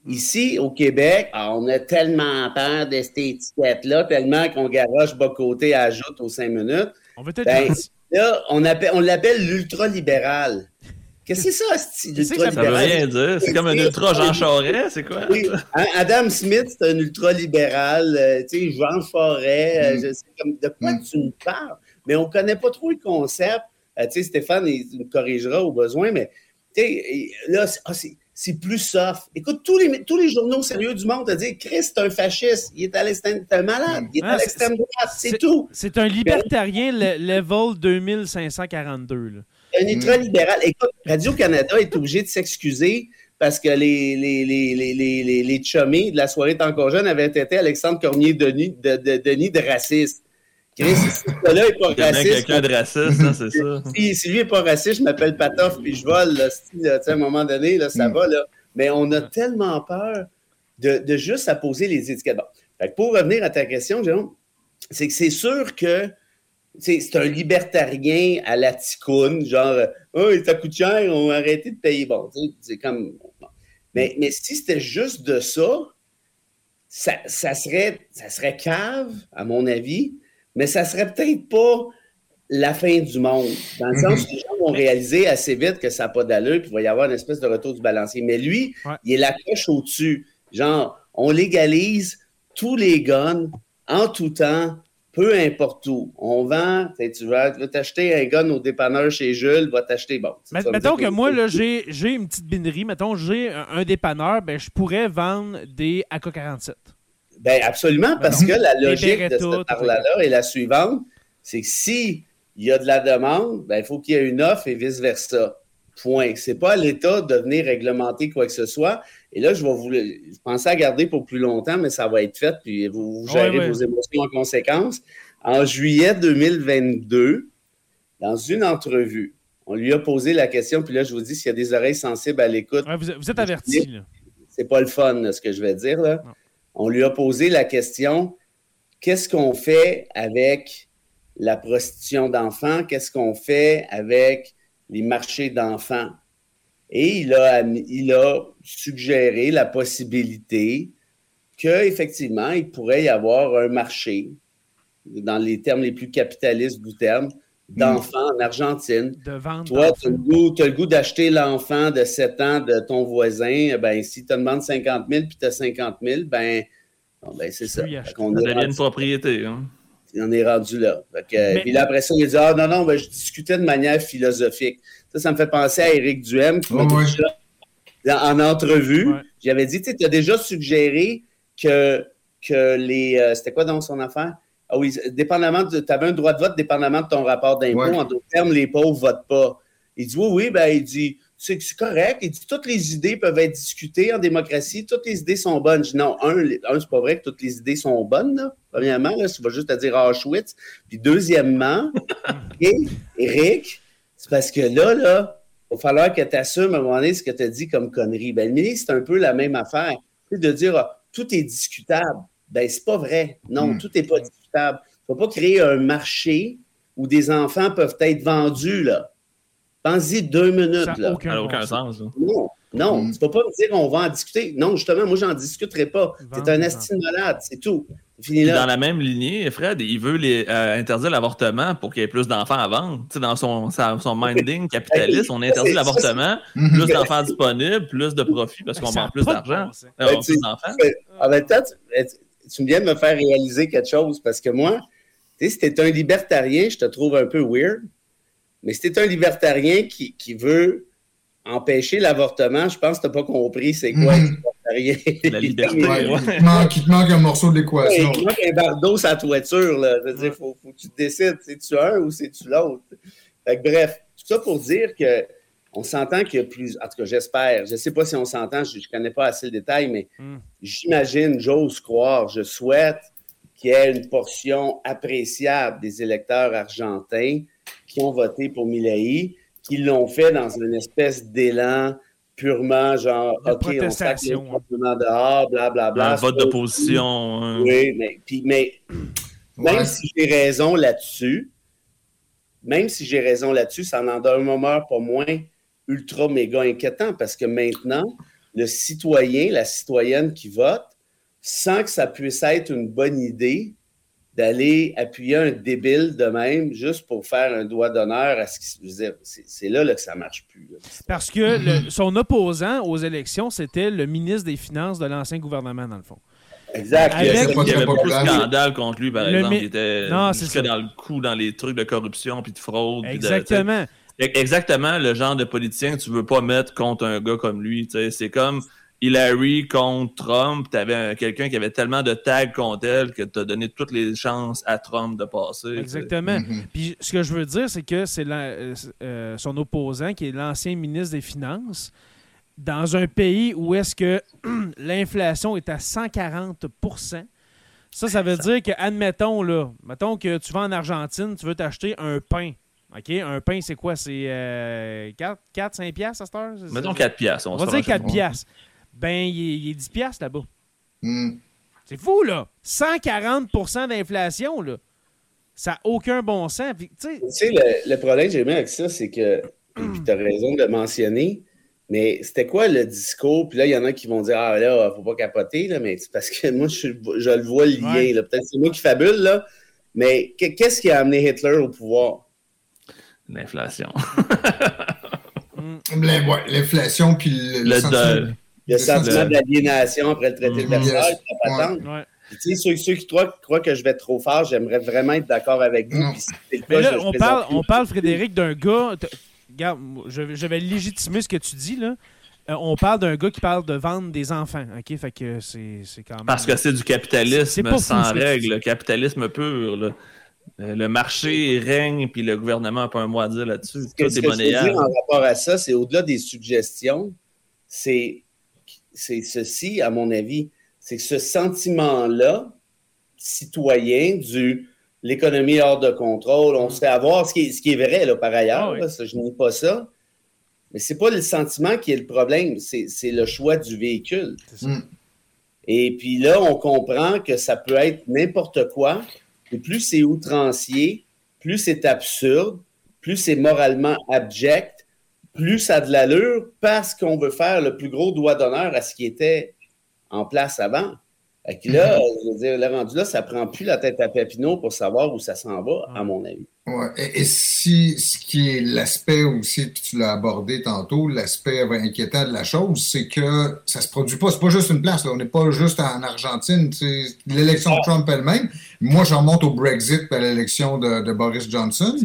Ici, au Québec, ah, on a tellement peur de cette étiquette-là, tellement qu'on garoche bas côté ajoute aux cinq minutes. On veut être ben, là, on, on l'appelle l'ultra-libéral. Qu'est-ce que c'est ça, style ultra Ça veut rien dire. C'est comme un ultra Jean Charest, c'est quoi? Oui. Hein, Adam Smith, c'est un ultra-libéral. Euh, tu sais, Jean Forêt, euh, mm. je sais comme, de quoi mm. tu me parles? Mais on ne connaît pas trop le concept. Euh, tu sais, Stéphane, il, nous corrigera au besoin, mais tu sais, là, ah, c'est plus soft. Écoute, tous les, tous les journaux sérieux du monde te disent Chris, c'est un fasciste, il est à l'extrême, un malade, il est à l'extrême droite, c'est tout. C'est un libertarien level 2542. Là un ultra-libéral. Écoute, Radio-Canada est obligé de s'excuser parce que les, les, les, les, les, chummies de la soirée est encore jeune avaient été Alexandre Cormier-Denis de, de, Denis de raciste. Chris, si ce là n'est pas raciste. quelqu'un de raciste, c'est ça. Si, lui n'est pas raciste, je m'appelle Patoff puis je vole. Là, à un moment donné, là, ça mm. va. Là. Mais on a tellement peur de, de juste apposer les étiquettes. Bon. Fait pour revenir à ta question, Jérôme, c'est que c'est sûr que c'est un libertarien à la ticoune, genre, oh, ça coûte cher, on va arrêter de payer. Bon, c'est comme. Mais, mais si c'était juste de ça, ça, ça, serait, ça serait cave, à mon avis, mais ça serait peut-être pas la fin du monde. Dans le sens où les gens vont réaliser assez vite que ça n'a pas d'allure, puis il va y avoir une espèce de retour du balancier. Mais lui, il est la coche au-dessus. Genre, on légalise tous les guns en tout temps, peu importe où. On vend, tu vas t'acheter un gun au dépanneur chez Jules, va t'acheter, bon. mettons que moi, là, j'ai, une petite binerie, mettons, j'ai un, dépanneur, ben, je pourrais vendre des AK-47. Ben, absolument, parce que la logique de ce parler-là est la suivante, c'est que si il y a de la demande, ben, il faut qu'il y ait une offre et vice-versa. Point. C'est pas à l'État de venir réglementer quoi que ce soit. Et là, je vais vous je pensais à garder pour plus longtemps, mais ça va être fait, puis vous, gérez vos émotions en conséquence. En juillet 2022, dans une entrevue, on lui a posé la question, puis là, je vous dis, s'il y a des oreilles sensibles à l'écoute. vous, êtes averti. C'est pas le fun, ce que je vais dire. Là. On lui a posé la question qu'est-ce qu'on fait avec la prostitution d'enfants? Qu'est-ce qu'on fait avec les marchés d'enfants? Et il a, suggéré la possibilité qu'effectivement, il pourrait y avoir un marché, dans les termes les plus capitalistes du terme, d'enfants en Argentine. Toi, tu as le goût, d'acheter l'enfant de 7 ans de ton voisin. Ben, si tu demandes 50 000 puis tu as 50 000, ben, ben c'est ça. On devient une propriété. Hein? On est rendu là. Puis là, après ça, il dit Ah non, non, ben, je discutais de manière philosophique. Ça, ça me fait penser à Éric Duhem qui m'a en entrevue. J'avais dit, tu as déjà suggéré que, que les. Euh, c'était quoi dans son affaire? Ah oui, dépendamment tu avais un droit de vote dépendamment de ton rapport d'impôt. En d'autres termes, les pauvres ne votent pas. Il dit oui, oui, ben il dit c'est correct. Il dit toutes les idées peuvent être discutées en démocratie, toutes les idées sont bonnes. Je dis non, un, un c'est pas vrai que toutes les idées sont bonnes, là. Premièrement, là, tu vas juste te dire Auschwitz. Puis deuxièmement, [laughs] Eric, c'est parce que là, là, il va falloir que tu assumes à un moment donné ce que tu as dit comme connerie. Ben, le c'est un peu la même affaire. C'est de dire ah, tout est discutable. Ben, c'est pas vrai. Non, hmm. tout n'est pas discutable. Il ne faut pas créer un marché où des enfants peuvent être vendus, là. Pensez deux minutes, Ça n'a aucun, sens. Non, non. Hmm. Tu ne peux pas me dire qu'on va en discuter. Non, justement, moi, j'en discuterai pas. Es un estime malade, c'est tout. Dans la même lignée, Fred, il veut les, euh, interdire l'avortement pour qu'il y ait plus d'enfants à vendre. dans son, son minding capitaliste, on [laughs] interdit l'avortement, plus d'enfants disponibles, plus de profits parce qu'on vend plus d'argent. Euh, plus d'enfants. En même temps, tu, viens de me faire réaliser quelque chose parce que moi, si tu es un libertarien, je te trouve un peu weird, mais si tu es un libertarien qui, qui veut empêcher l'avortement, je pense que tu n'as pas compris c'est quoi mm La liberté. [laughs] il, manque, manque, un morceau d'équation. il manque un bardeau sa toiture. Là. Il faut, faut, que tu te décides, c'est-tu un ou c'est-tu l'autre? Bref, tout ça pour dire que on s'entend qu'il y a plus. En tout cas, j'espère. Je ne sais pas si on s'entend, je ne connais pas assez le détail, mais mm. j'imagine, j'ose croire, je souhaite qu'il y ait une portion appréciable des électeurs argentins qui ont voté pour Milei qui l'ont fait dans une espèce d'élan purement genre, OK, on sac les dehors, blablabla. Un vote d'opposition. Hein. Oui, mais, puis, mais même si j'ai raison là-dessus, même si j'ai raison là-dessus, ça en demeure pas moins ultra méga inquiétant parce que maintenant, le citoyen, la citoyenne qui vote, sans que ça puisse être une bonne idée d'aller appuyer un débile de même juste pour faire un doigt d'honneur à ce qui se faisait. C'est là, là, que ça marche plus. Parce que son opposant aux élections, c'était le ministre des Finances de l'ancien gouvernement, dans le fond. Exact. il y avait, beaucoup de scandales contre lui, par exemple. Il était non, jusque dans le coup, dans les trucs de corruption puis de fraude. Exactement. Exactement le genre de politicien que tu veux pas mettre contre un gars comme lui. C'est comme Hillary contre Trump. Tu avais quelqu'un qui avait tellement de tags contre elle que tu as donné toutes les chances à Trump de passer. Exactement. Mm-hmm. Puis ce que je veux dire, c'est que c'est euh, euh, son opposant, qui est l'ancien ministre des Finances, dans un pays où est-ce que [clears throat] l'inflation est à 140 ça, ça veut dire que, admettons, là, mettons que tu vas en Argentine, tu veux t'acheter un pain. OK? Un pain, c'est quoi? C'est 4, 4, 5 piastres à cette heure? Mettons 4 piastres. On, va dire 4 piastres. Ben, il est, 10 piastres là-bas. Hmm. C'est fou, là! 140% d'inflation, là. Ça n'a aucun bon sens. Tu sais, le, le, problème que j'ai mis avec ça, c'est que, puis tu as raison de le mentionner, mais c'était quoi le discours? Puis là, il y en a qui vont dire Ah là, faut pas capoter, là, mais c'est parce que moi, je, le vois le lien. Peut-être c'est moi qui fabule, là. Mais qu'est-ce qui a amené Hitler au pouvoir? L'inflation. L'inflation, puis le, le, sentiment, le sentiment d'aliénation après le traité de Versailles, ouais. Tu sais, ceux, qui croient, que je vais trop fort, j'aimerais vraiment être d'accord avec vous. Mais là, on, parle, on parle, Frédéric, d'un gars regarde, je, vais légitimer ce que tu dis, là. Euh, on parle d'un gars qui parle de vendre des enfants, OK? Fait que c'est quand même... Parce que c'est du capitalisme sans règle, le capitalisme pur, Le marché règne, puis le gouvernement n'a pas un mot à dire là-dessus. Ce que, ce que je veux dire en rapport à ça, c'est au-delà des suggestions, c'est ceci, à mon avis, c'est que ce sentiment-là, citoyen, du l'économie hors de contrôle, on se fait avoir, ce qui est, ce qui est vrai là, par ailleurs, ah je n'ai pas ça. Mais ce n'est pas le sentiment qui est le problème, c'est le choix du véhicule. Et puis là, on comprend que ça peut être n'importe quoi. Et plus c'est outrancier, plus c'est absurde, plus c'est moralement abject, plus ça a de l'allure parce qu'on veut faire le plus gros doigt d'honneur à ce qui était en place avant. Fait que là, je veux dire, le rendu là, ça prend plus la tête à Papineau pour savoir où ça s'en va, à mon avis. Ouais. Et, si ce qui est l'aspect aussi, puis tu l'as abordé tantôt, l'aspect inquiétant de la chose, c'est que ça se produit pas. C'est pas juste une place. Là. On n'est pas juste en Argentine. C'est l'élection de Trump elle-même. Moi, j'en monte au Brexit à l'élection de, Boris Johnson.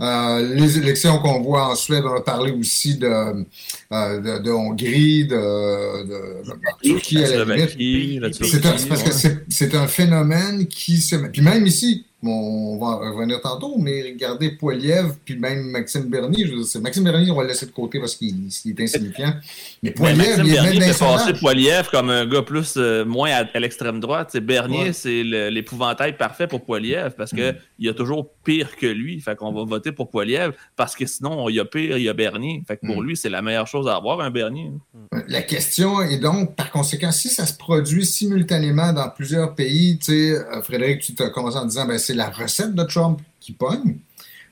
Euh, les élections qu'on voit en Suède, on a parlé aussi de, euh, de, Hongrie, de, de, Turquie à la limite. C'est parce que c'est un phénomène qui se... Puis même ici, on va revenir tantôt, mais regardez Poiliev, puis même Maxime Bernier. Je Maxime Bernier, on va le laisser de côté parce qu'il est insignifiant. Mais Poiliev, il est même fait passer Poiliev comme un gars plus, euh, moins à, l'extrême droite. Bernier, c'est l'épouvantail parfait pour Poiliev parce qu'il mm. y a toujours pire que lui. Fait qu'on va voter pour Poiliev parce que sinon, il y a pire, il y a Bernier. Fait que pour mm. lui, c'est la meilleure chose à avoir, un Bernier. La question est donc, par conséquent, si ça se produit simultanément dans plusieurs pays, tu sais, euh, Frédéric, tu as commencé en disant, ben, c'est la recette de Trump qui pogne.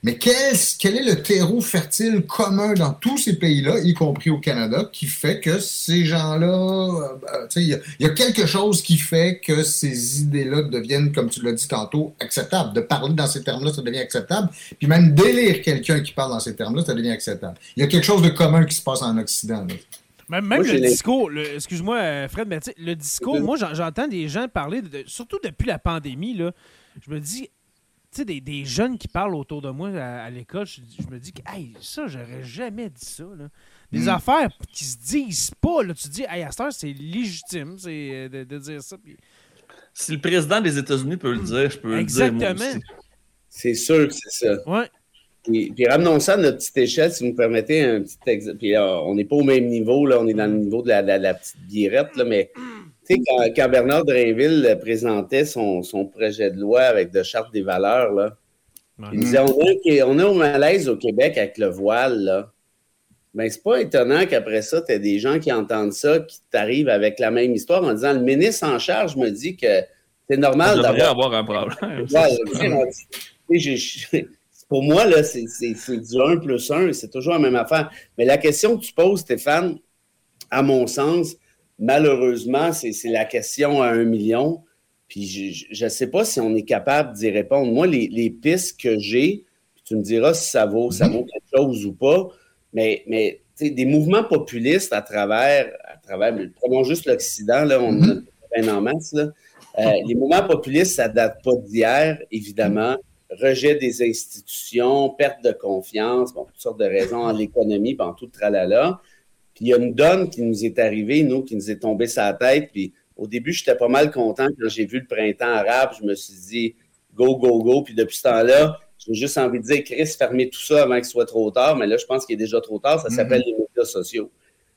Mais quel, quel, est le terreau fertile commun dans tous ces pays-là, y compris au Canada, qui fait que ces gens-là, euh, il y, a quelque chose qui fait que ces idées-là deviennent, comme tu l'as dit tantôt, acceptables? De parler dans ces termes-là, ça devient acceptable. Puis même d'élire quelqu'un qui parle dans ces termes-là, ça devient acceptable. Il y a quelque chose de commun qui se passe en Occident. Même, le discours, excuse-moi Fred, mais le discours, moi j'entends des gens parler, surtout depuis la pandémie, là, je me dis, tu sais, des, jeunes qui parlent autour de moi à, l'école, je, me dis que, hey, ça, j'aurais jamais dit ça. Là. Des hmm. affaires qui se disent pas, là, tu dis, hey, à cette c'est légitime c'est, de, dire ça. Si le président des États-Unis peut le dire, je peux le dire. Exactement. C'est sûr que c'est ça. Ouais. Puis, ramenons ça à notre petite échelle, si vous me permettez un petit exemple. Puis on n'est pas au même niveau, là, on est dans le niveau de la, la, petite birette, là, mais tu sais, quand, Bernard Drainville présentait son, projet de loi avec de charte des valeurs, là, il disait on est, au malaise au Québec avec le voile. Là. Ben, c'est pas étonnant qu'après ça, tu aies des gens qui entendent ça, qui t'arrivent avec la même histoire en disant le ministre en charge me dit que c'est normal d'avoir. avoir un problème. pour moi, là, c'est du 1 plus 1, c'est toujours la même affaire. Mais la question que tu poses, Stéphane, à mon sens, malheureusement, c'est la question à un million. Puis je ne sais pas si on est capable d'y répondre. Moi, les, pistes que j'ai, tu me diras si ça vaut, ça vaut quelque chose ou pas, mais, mais des mouvements populistes à travers, à travers prenons juste l'Occident, là, on a mm-hmm. en masse. Là. Euh, les mouvements populistes, ça ne date pas d'hier, évidemment. Rejet des institutions, perte de confiance, bon, toutes sortes de raisons en l'économie, en tout le tralala. Puis il y a une donne qui nous est arrivée, nous, qui nous est tombée sur la tête, puis au début, j'étais pas mal content quand j'ai vu le printemps arabe. Je me suis dit, go, go, go. Puis depuis ce temps-là, j'ai juste envie de dire, Chris, fermez tout ça avant qu'il soit trop tard. Mais là, je pense qu'il est déjà trop tard. Ça s'appelle mhm. les médias sociaux.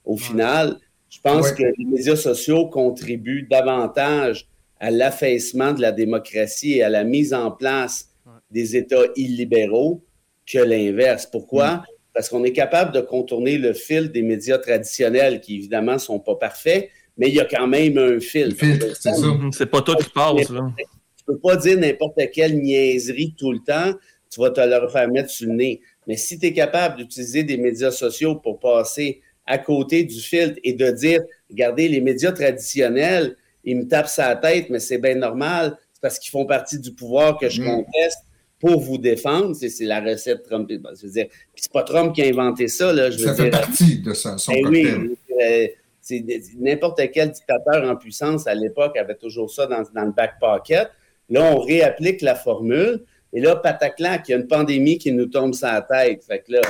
Au final, je pense que les médias sociaux contribuent davantage à l'affaissement de la démocratie et à la mise en place des États illibéraux que l'inverse. Pourquoi? Parce qu'on est capable de contourner le fil des médias traditionnels qui, évidemment, ne sont pas parfaits, mais il y a quand même un fil. c'est ça. Mhm. C'est pas tout qui passe. Là. Tu peux pas dire n'importe quelle niaiserie tout le temps. Tu vas te le faire mettre sur le nez. Mais si tu es capable d'utiliser des médias sociaux pour passer à côté du filtre et de dire, regardez, les médias traditionnels, ils me tapent sa tête, mais c'est bien normal. C'est parce qu'ils font partie du pouvoir que je mhm. conteste pour vous défendre. C'est la recette Trump. Je veux dire, c'est pas Trump qui a inventé ça. Là, je ça fait partie de ça, son ben Oui, euh, n'importe quel dictateur en puissance à l'époque avait toujours ça dans, le back pocket. Là, on réapplique la formule. Et là, pataclac, il y a une pandémie qui nous tombe sur la tête. Fait que là,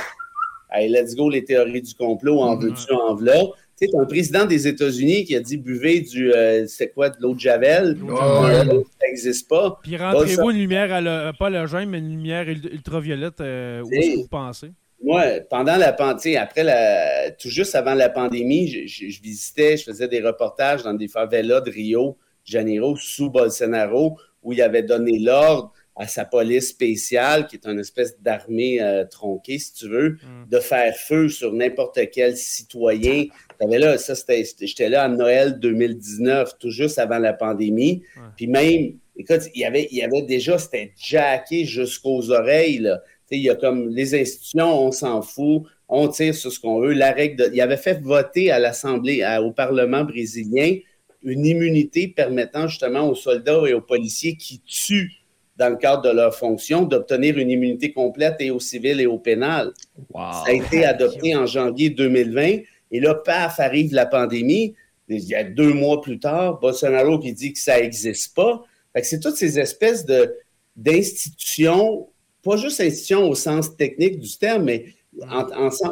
hey, let's go les théories du complot, en veux-tu, en voilà. Tu sais, un président des États-Unis qui a dit buvez du, euh, c'est quoi, de l'eau de Javel. ça n'existe pas. Puis rentrez-vous une lumière, à le, pas gêne, mais une lumière ultraviolette, euh, où est-ce que vous pensez? Moi, pendant la pandémie, après la, tout juste avant la pandémie, je, visitais, je faisais des reportages dans des favelas de Rio de Janeiro sous Bolsonaro, où il avait donné l'ordre à sa police spéciale, qui est une espèce d'armée euh, tronquée, si tu veux, mm. de faire feu sur n'importe quel citoyen. Là, ça, j'étais là en Noël 2019, tout juste avant la pandémie. Puis même, écoute, il y avait, il y avait déjà, c'était jacké jusqu'aux oreilles, là il y a comme les institutions, on s'en fout, on tire sur ce qu'on veut. La règle il avait fait voter à l'Assemblée, au Parlement brésilien, une immunité permettant justement aux soldats et aux policiers qui tuent dans le cadre de leur fonction d'obtenir une immunité complète et aux civils et au pénal. Ça a été adopté en janvier 2020. Et là, paf, arrive la pandémie. Il y a deux mois plus tard, Bolsonaro qui dit que ça n'existe pas. c'est toutes ces espèces de, d'institutions pas juste institution au sens technique du terme, mais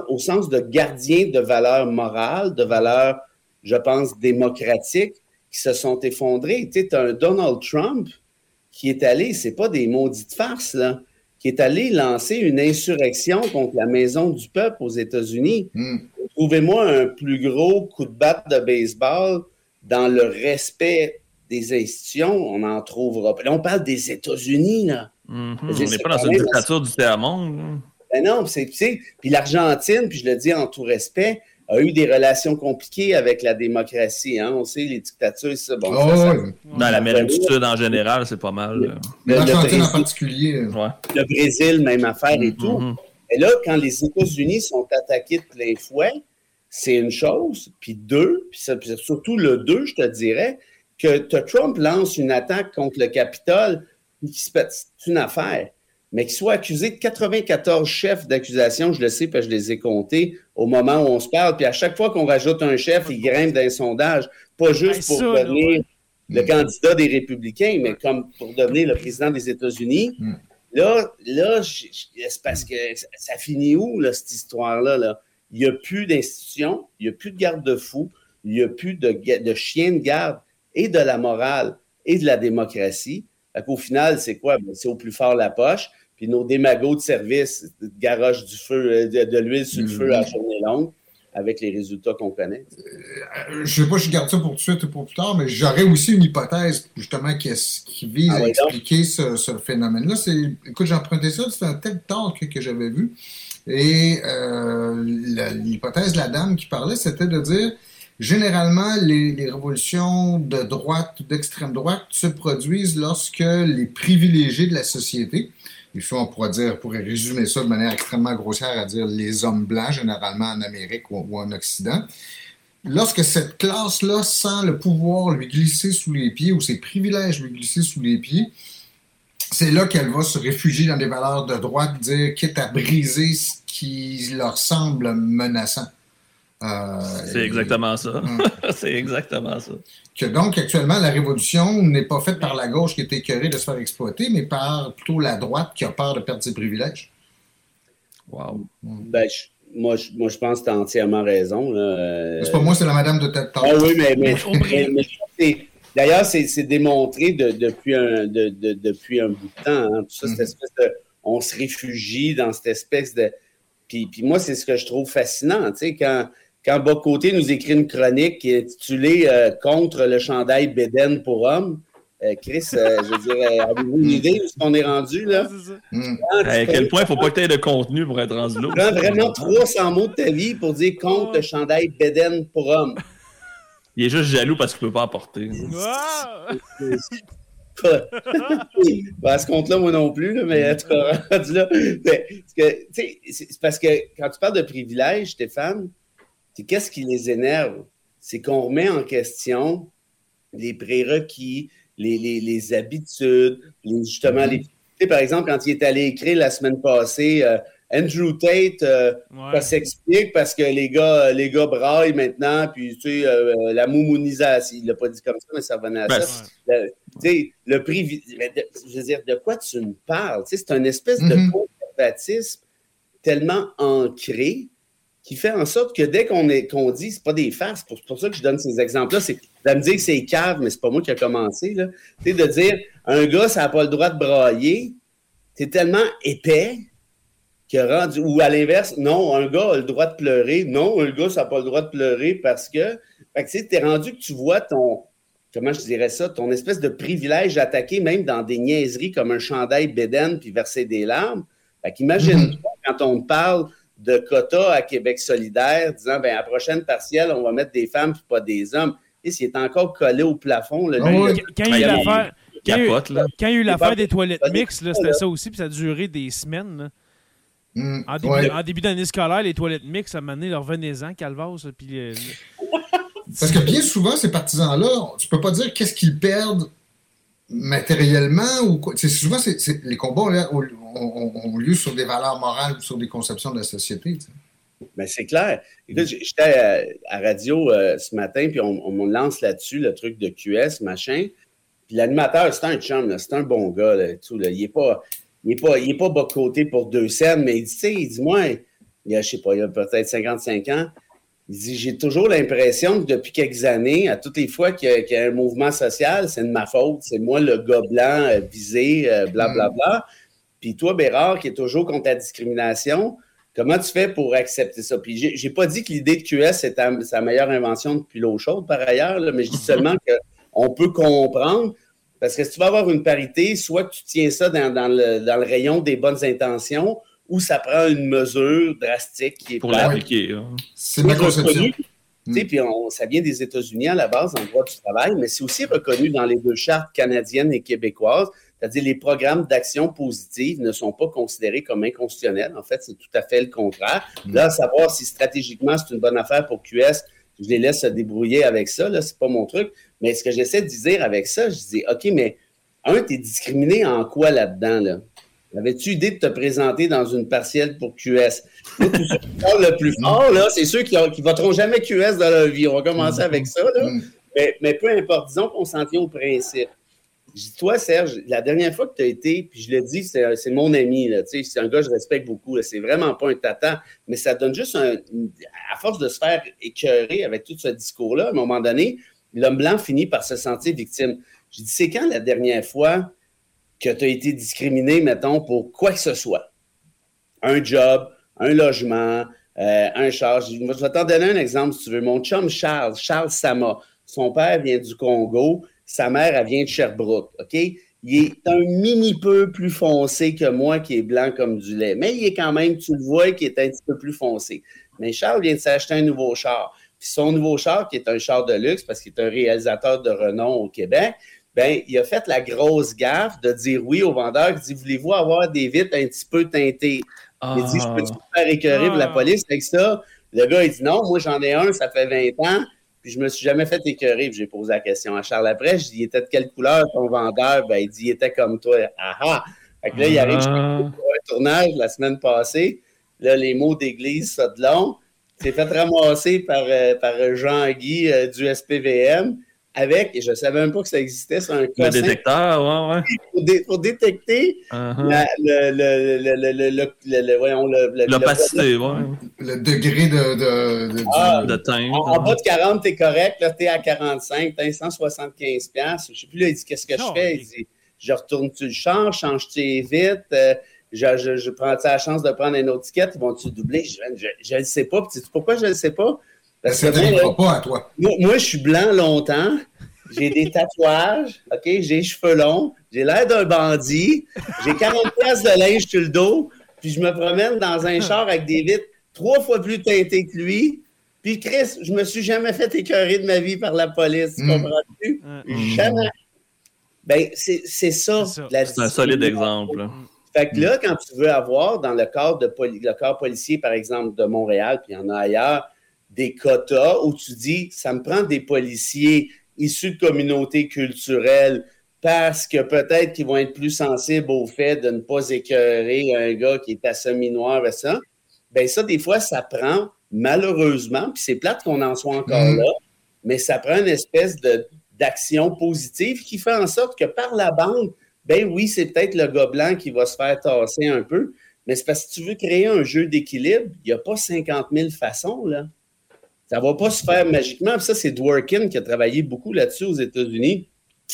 au sens de gardien de valeurs morales, de valeurs, je pense, démocratiques, qui se sont effondrées. Tu sais, un Donald Trump qui est allé, c'est pas des maudites farces, là, qui est allé lancer une insurrection contre la maison du peuple aux États-Unis. Hmm. Trouvez-moi un plus gros coup de batte de baseball dans le respect des institutions, on en trouvera. Là, on parle des États-Unis, là. Mhm. On n'est pas dans une dictature du tiers-monde. Ben non, c'est, puis l'Argentine, puis je le dis en tout respect, a eu des relations compliquées avec la démocratie. Hein? On sait, les dictatures, ça, bon. Oh, Dans l'Amérique du Sud, en général, c'est pas mal. L'Argentine en particulier. Le Brésil, même affaire et tout. Mhm. Et là, quand les États-Unis sont attaqués de plein fouet, c'est une chose. Puis deux, puis, surtout le deux, je te dirais, que Trump lance une attaque contre le Capitole c'est une affaire, mais qu'il soit accusé de 94 chefs d'accusation, je le sais, parce que je les ai comptés au moment où on se parle, puis à chaque fois qu'on rajoute un chef, il grimpe d'un sondage, pas juste pour devenir le candidat des républicains, mais comme pour devenir le président des États-Unis. Hmm. Là, là c'est parce que ça finit où, cette histoire-là? Là? Il n'y a plus d'institutions, il n'y a plus de garde-fous, il n'y a plus de, de chiens de garde et de la morale et de la démocratie. Au final, c'est quoi? Ben, c'est au plus fort la poche. Puis nos démagos de service garochent du feu, euh, de, l'huile sur le feu à journée longue avec les résultats qu'on connaît. Euh, je ne sais pas si je garde ça pour tout de suite ou pour plus tard, mais j'aurais aussi une hypothèse justement qui, qui vise ah à expliquer ce, phénomène-là. Écoute, j'ai emprunté ça, c'est un tel talk que j'avais vu. Et euh, l'hypothèse de la dame qui parlait, c'était de dire généralement, les, révolutions de droite ou d'extrême droite se produisent lorsque les privilégiés de la société, il faut, on pourrait dire, pourrait résumer ça de manière extrêmement grossière à dire les hommes blancs, généralement en Amérique ou, en Occident, lorsque cette classe-là sent le pouvoir lui glisser sous les pieds ou ses privilèges lui glisser sous les pieds, c'est là qu'elle va se réfugier dans des valeurs de droite, dire quitte à briser ce qui leur semble menaçant. Euh, c'est exactement ça. [laughs] c'est exactement ça. Que donc, actuellement, la révolution n'est pas faite par la gauche qui est écœurée de se faire exploiter, mais par plutôt la droite qui a peur de perdre ses privilèges. Wow. Ben, moi, je, moi, je pense que tu as entièrement raison. C'est pas moi, c'est la madame de tête Ah oui, mais, mais, d'ailleurs, c'est démontré depuis, un, depuis un bout de temps. Hein, cette mm-hmm. espèce de, on se réfugie dans cette espèce de. Puis, puis moi, c'est ce que je trouve fascinant. Tu sais, quand quand Bocoté nous écrit une chronique qui est intitulée euh, Contre le chandail Béden pour hommes, euh, Chris, euh, je veux dire, avez-vous une idée de ce qu'on est rendu là? Hmm. À quel point il ne faut pas que tu aies de contenu pour être rendu là? Prends vraiment 300 mots de ta vie pour dire contre le chandail Béden pour hommes. Il est juste jaloux parce qu'il ne peut pas apporter. à ce compte-là, moi non plus, mais tu rendu là. C'est parce que quand tu parles de privilèges, Stéphane, qu'est-ce qui les énerve? C'est qu'on remet en question les prérequis, les, les, habitudes, justement, mm-hmm. les, par exemple, quand il est allé écrire la semaine passée, euh, Andrew Tate, euh, ça s'explique parce que les gars, les gars braillent maintenant, puis tu sais, euh, la moumounisation, il l'a pas dit comme ça, mais ça venait à ben, ça. tu sais, le prix, je veux dire, de quoi tu me parles? Tu sais, c'est une espèce de mm-hmm. conservatisme tellement ancré qui fait en sorte que dès qu'on qu'on dit, c'est pas des farces, c'est pour, ça que je donne ces exemples-là, c'est de me dire que c'est cave, mais c'est pas moi qui a commencé, là. Tu de dire, un gars, ça n'a pas le droit de brailler, c'est tellement épais que rendu, ou à l'inverse, non, un gars a le droit de pleurer, non, un gars, ça n'a pas le droit de pleurer parce que, fait que tu es rendu que tu vois ton, comment je dirais ça, ton espèce de privilège attaqué même dans des niaiseries comme un chandail bédaine puis verser des larmes. Fait qu'imagine, mm-hmm. quand on parle de quotas à Québec solidaire, disant ben, à la prochaine partielle, on va mettre des femmes et pas des hommes. Et s'il est encore collé au plafond. Là, quand, il y a l'affaire. Quand, il y a eu l'affaire des toilettes mixtes, c'était ça aussi, puis ça a duré des semaines. Mm, en, début, d'année scolaire, les toilettes mixtes, à un moment donné, leur venez-en, Calvas. Puis, Parce que bien souvent, ces partisans-là, tu peux pas dire qu'est-ce qu'ils perdent matériellement ou quoi? Souvent, les combats ont, lieu sur des valeurs morales ou sur des conceptions de la société. Ben, c'est clair. j'étais à, radio euh, ce matin, puis on, me lance là-dessus le truc de QS, machin. Puis l'animateur, c'est un chum, c'est un bon gars. tout, Il n'est pas, il pas, pas bas côté pour deux scènes, mais il dit, il dit, moi, il a, je sais pas, il a peut-être 55 ans. Il dit J'ai toujours l'impression que depuis quelques années, à toutes les fois qu'il y, a un mouvement social, c'est de ma faute. C'est moi le gars blanc euh, visé, blablabla. Euh, bla, bla. Puis toi, Bérard, qui est toujours contre la discrimination, comment tu fais pour accepter ça? Puis j'ai pas dit que l'idée de QS, c'est sa meilleure invention depuis l'eau chaude, par ailleurs, mais je dis [laughs] seulement qu'on peut comprendre. Parce que si tu vas avoir une parité, soit tu tiens ça dans, le, dans le rayon des bonnes intentions, ou ça prend une mesure drastique qui est pour l'appliquer. Hein. C'est ma conception. Hmm. Puis ça vient des États-Unis à la base en droit du travail, mais c'est aussi reconnu dans les deux chartes canadiennes et québécoises. C'est-à-dire les programmes d'action positive ne sont pas considérés comme inconstitutionnels. En fait, c'est tout à fait le contraire. Hmm. Là, savoir si stratégiquement c'est une bonne affaire pour QS, je les laisse se débrouiller avec ça. Là, c'est pas mon truc. Mais ce que j'essaie de dire avec ça, je dis, OK, mais un, tu es discriminé en quoi là-dedans? Là? Avais-tu idée de te présenter dans une partielle pour QS? [laughs] le plus fort, là, c'est ceux qui voteront jamais QS dans leur vie. On va commencer avec ça. Là. Mais, peu importe, disons qu'on s'en tient au principe. Je dis, toi, Serge, la dernière fois que tu as été, puis je le dis, c'est mon ami, c'est un gars que je respecte beaucoup, c'est vraiment pas un tata, mais ça donne juste un. À force de se faire écœurer avec tout ce discours-là, à un moment donné, l'homme blanc finit par se sentir victime. Je dis, c'est quand la dernière fois que tu as été discriminé, mettons, pour quoi que ce soit. Un job, un logement, euh, un charge. Je vais t'en donner un exemple si tu veux. Mon chum Charles, Charles Sama, son père vient du Congo, sa mère, elle vient de Sherbrooke, OK? Il est un mini peu plus foncé que moi qui est blanc comme du lait. Mais il est quand même, tu le vois, qui est un petit peu plus foncé. Mais Charles vient de s'acheter un nouveau char. Puis son nouveau char, qui est un char de luxe parce qu'il est un réalisateur de renom au Québec, ben, il a fait la grosse gaffe de dire oui au vendeur. Il dit Voulez-vous avoir des vitres un petit peu teintées? Il dit Je peux-tu faire écœurer la ah. police avec ça? Le gars, il dit Non, moi j'en ai un, ça fait 20 ans. Puis je me suis jamais fait écœurer. Puis j'ai posé la question à Charles après. Je dis Il était de quelle couleur ton vendeur? Ben, il dit Il était comme toi. Ah ah Fait que là, il arrive pour un tournage la semaine passée. Là, les mots d'église, ça de long. C'est fait ramasser par, euh, par Jean-Guy euh, du SPVM avec, et je ne savais même pas que ça existait, c'est un Le détecteur, ouais, ouais. Pour, détecter l'opacité, ouais. Le degré de, de, de, ah, teint. En, bas de 40, tu es correct, là, tu es à 45, tu as 175 Je ne sais plus, là, il dit qu'est-ce que je fais? Il dit, je retourne-tu le champ, change-tu vite? Euh, je, je, je prends la chance de prendre une autre ticket, ils vont-tu doubler? Je ne sais pas. pourquoi je ne sais pas? Parce que moi, à toi. Moi, je suis blanc longtemps. J'ai des tatouages, OK? J'ai les cheveux longs. J'ai l'air d'un bandit. J'ai 40 pièces de linge sur le dos. Puis je me promène dans un char avec des vitres trois fois plus teintées que lui. Puis Chris, je me suis jamais fait écœurer de ma vie par la police. Hmm. Comprends-tu? Jamais. Ben, c'est ça. C'est un solide exemple. Fait que là, quand tu veux avoir dans le corps, de le corps policier, par exemple, de Montréal, puis il y en a ailleurs, des quotas où tu dis, ça me prend des policiers issus de communautés culturelles parce que peut-être qu'ils vont être plus sensibles au fait de ne pas écœurer un gars qui est à semi-noir et ça. Bien, ça, des fois, ça prend, malheureusement, puis c'est plate qu'on en soit encore mm. là, mais ça prend une espèce d'action positive qui fait en sorte que par la bande, ben oui, c'est peut-être le gars blanc qui va se faire tasser un peu, mais c'est parce que tu veux créer un jeu d'équilibre, il n'y a pas 50 000 façons, là. Ça ne va pas se faire magiquement. ça, c'est Dworkin qui a travaillé beaucoup là-dessus aux États-Unis.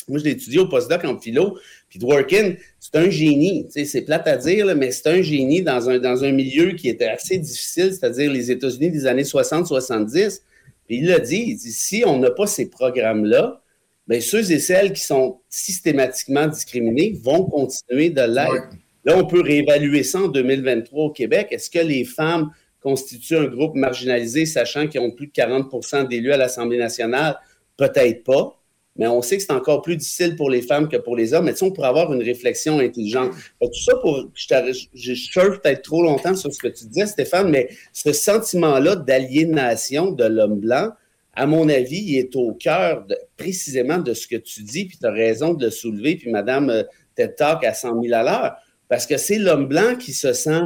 Moi, je l'ai étudié au postdoc en philo. Puis Dworkin, c'est un génie. C'est plate à dire, mais c'est un génie dans un, dans un milieu qui était assez difficile, c'est-à-dire les États-Unis des années 60-70. Puis il l'a dit, il dit, si on n'a pas ces programmes-là, bien, ceux et celles qui sont systématiquement discriminés vont continuer de l'être. Là, on peut réévaluer ça en 2023 au Québec. Est-ce que les femmes constituent un groupe marginalisé, sachant qu'ils ont plus de 40% d'élus à l'Assemblée nationale? Peut-être pas. Mais on sait que c'est encore plus difficile pour les femmes que pour les hommes. Mais tu sais, on pourrait avoir une réflexion intelligente. tout ça pour. Je, je peut-être trop longtemps sur ce que tu disais, Stéphane, mais ce sentiment-là d'aliénation de l'homme blanc, à mon avis, il est au cœur précisément de ce que tu dis, puis tu as raison de le soulever, puis Madame euh, TED Talk à 100 000 à l'heure, parce que c'est l'homme blanc qui se sent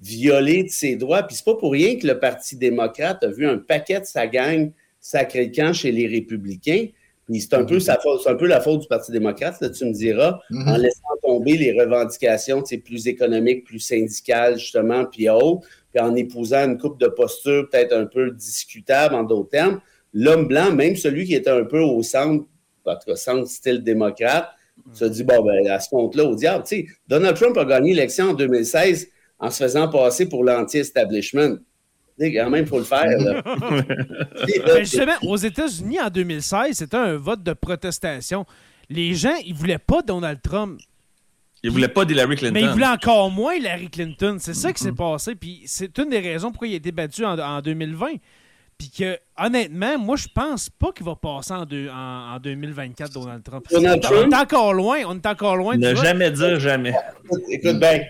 violé de ses droits. Puis c'est pas pour rien que le Parti démocrate a vu un paquet de sa gang sacré camp chez les républicains. Puis c'est un, peu un peu la faute du Parti démocrate, là, tu me diras, mm-hmm. en laissant tomber les revendications plus économiques, plus syndicales, justement, puis autres, puis en épousant une coupe de posture peut-être un peu discutable en d'autres termes. L'homme blanc, même celui qui était un peu au centre, en tout cas, centre style démocrate, se dit, bon, ben, à ce compte-là, au diable, tu sais, Donald Trump a gagné l'élection en 2016 en se faisant passer pour l'anti-establishment. Quand même, il faut le faire. [laughs] [laughs] Ben, justement, aux États-Unis, en 2016, c'était un vote de protestation. Les gens, ils ne voulaient pas Donald Trump. Ils ne voulaient pas d'Hillary Clinton. Mais ils voulaient encore moins Hillary Clinton. C'est ça qui s'est mm-hmm. passé. Puis c'est une des raisons pourquoi il a été battu en, 2020. Puis que, honnêtement, moi, je pense pas qu'il va passer en, en, 2024, Donald Trump. Donald on, Trump? est encore loin. On est encore loin. Ne jamais dire jamais. Écoute bien.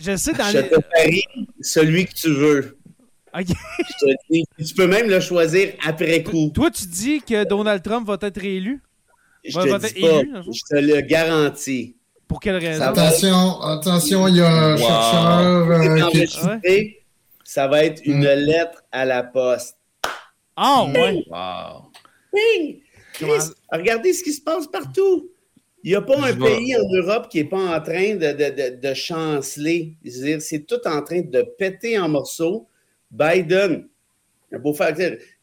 Je sais dans Je te parie celui que tu veux. tu peux même le choisir après coup. Toi, tu dis que Donald Trump va être réélu? Je te dis pas. je te le garantis. Pour quelle raison? Attention, attention, il y a un chercheur euh, qui... Ça va être une hmm. lettre à la poste. Ah, oh, ouais. Wow. regardez ce qui se passe partout. Il n'y a pas un pays en Europe qui n'est pas en train de, de, de, chanceler. C'est tout en train de péter en morceaux. Biden, beau faire,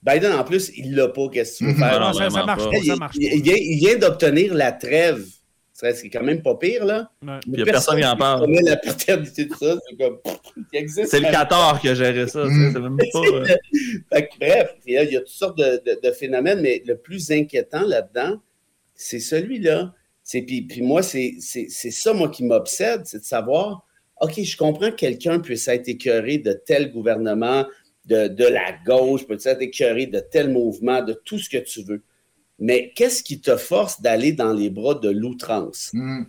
Biden, en plus, il ne l'a pas. Qu'est-ce que tu veux [laughs] faire? ça, ça, marche pas. Ça marche il, vient, il vient d'obtenir la trêve. C'est quand même pas pire, là. Il n'y a personne qui en parle. La paternité de ça, c'est comme. C'est le 14 qui a géré ça. C'est même [laughs] pas. Euh. bref, il y a toutes sortes de, de phénomènes, mais le plus inquiétant là-dedans, c'est celui-là. Puis, puis moi, c'est ça, moi, qui m'obsède, c'est de savoir, OK, je comprends que quelqu'un puisse être écœuré de tel gouvernement, de, de la gauche, peut être écœuré de tel mouvement, de tout ce que tu veux. Mais qu'est-ce qui te force d'aller dans les bras de l'outrance? Mm.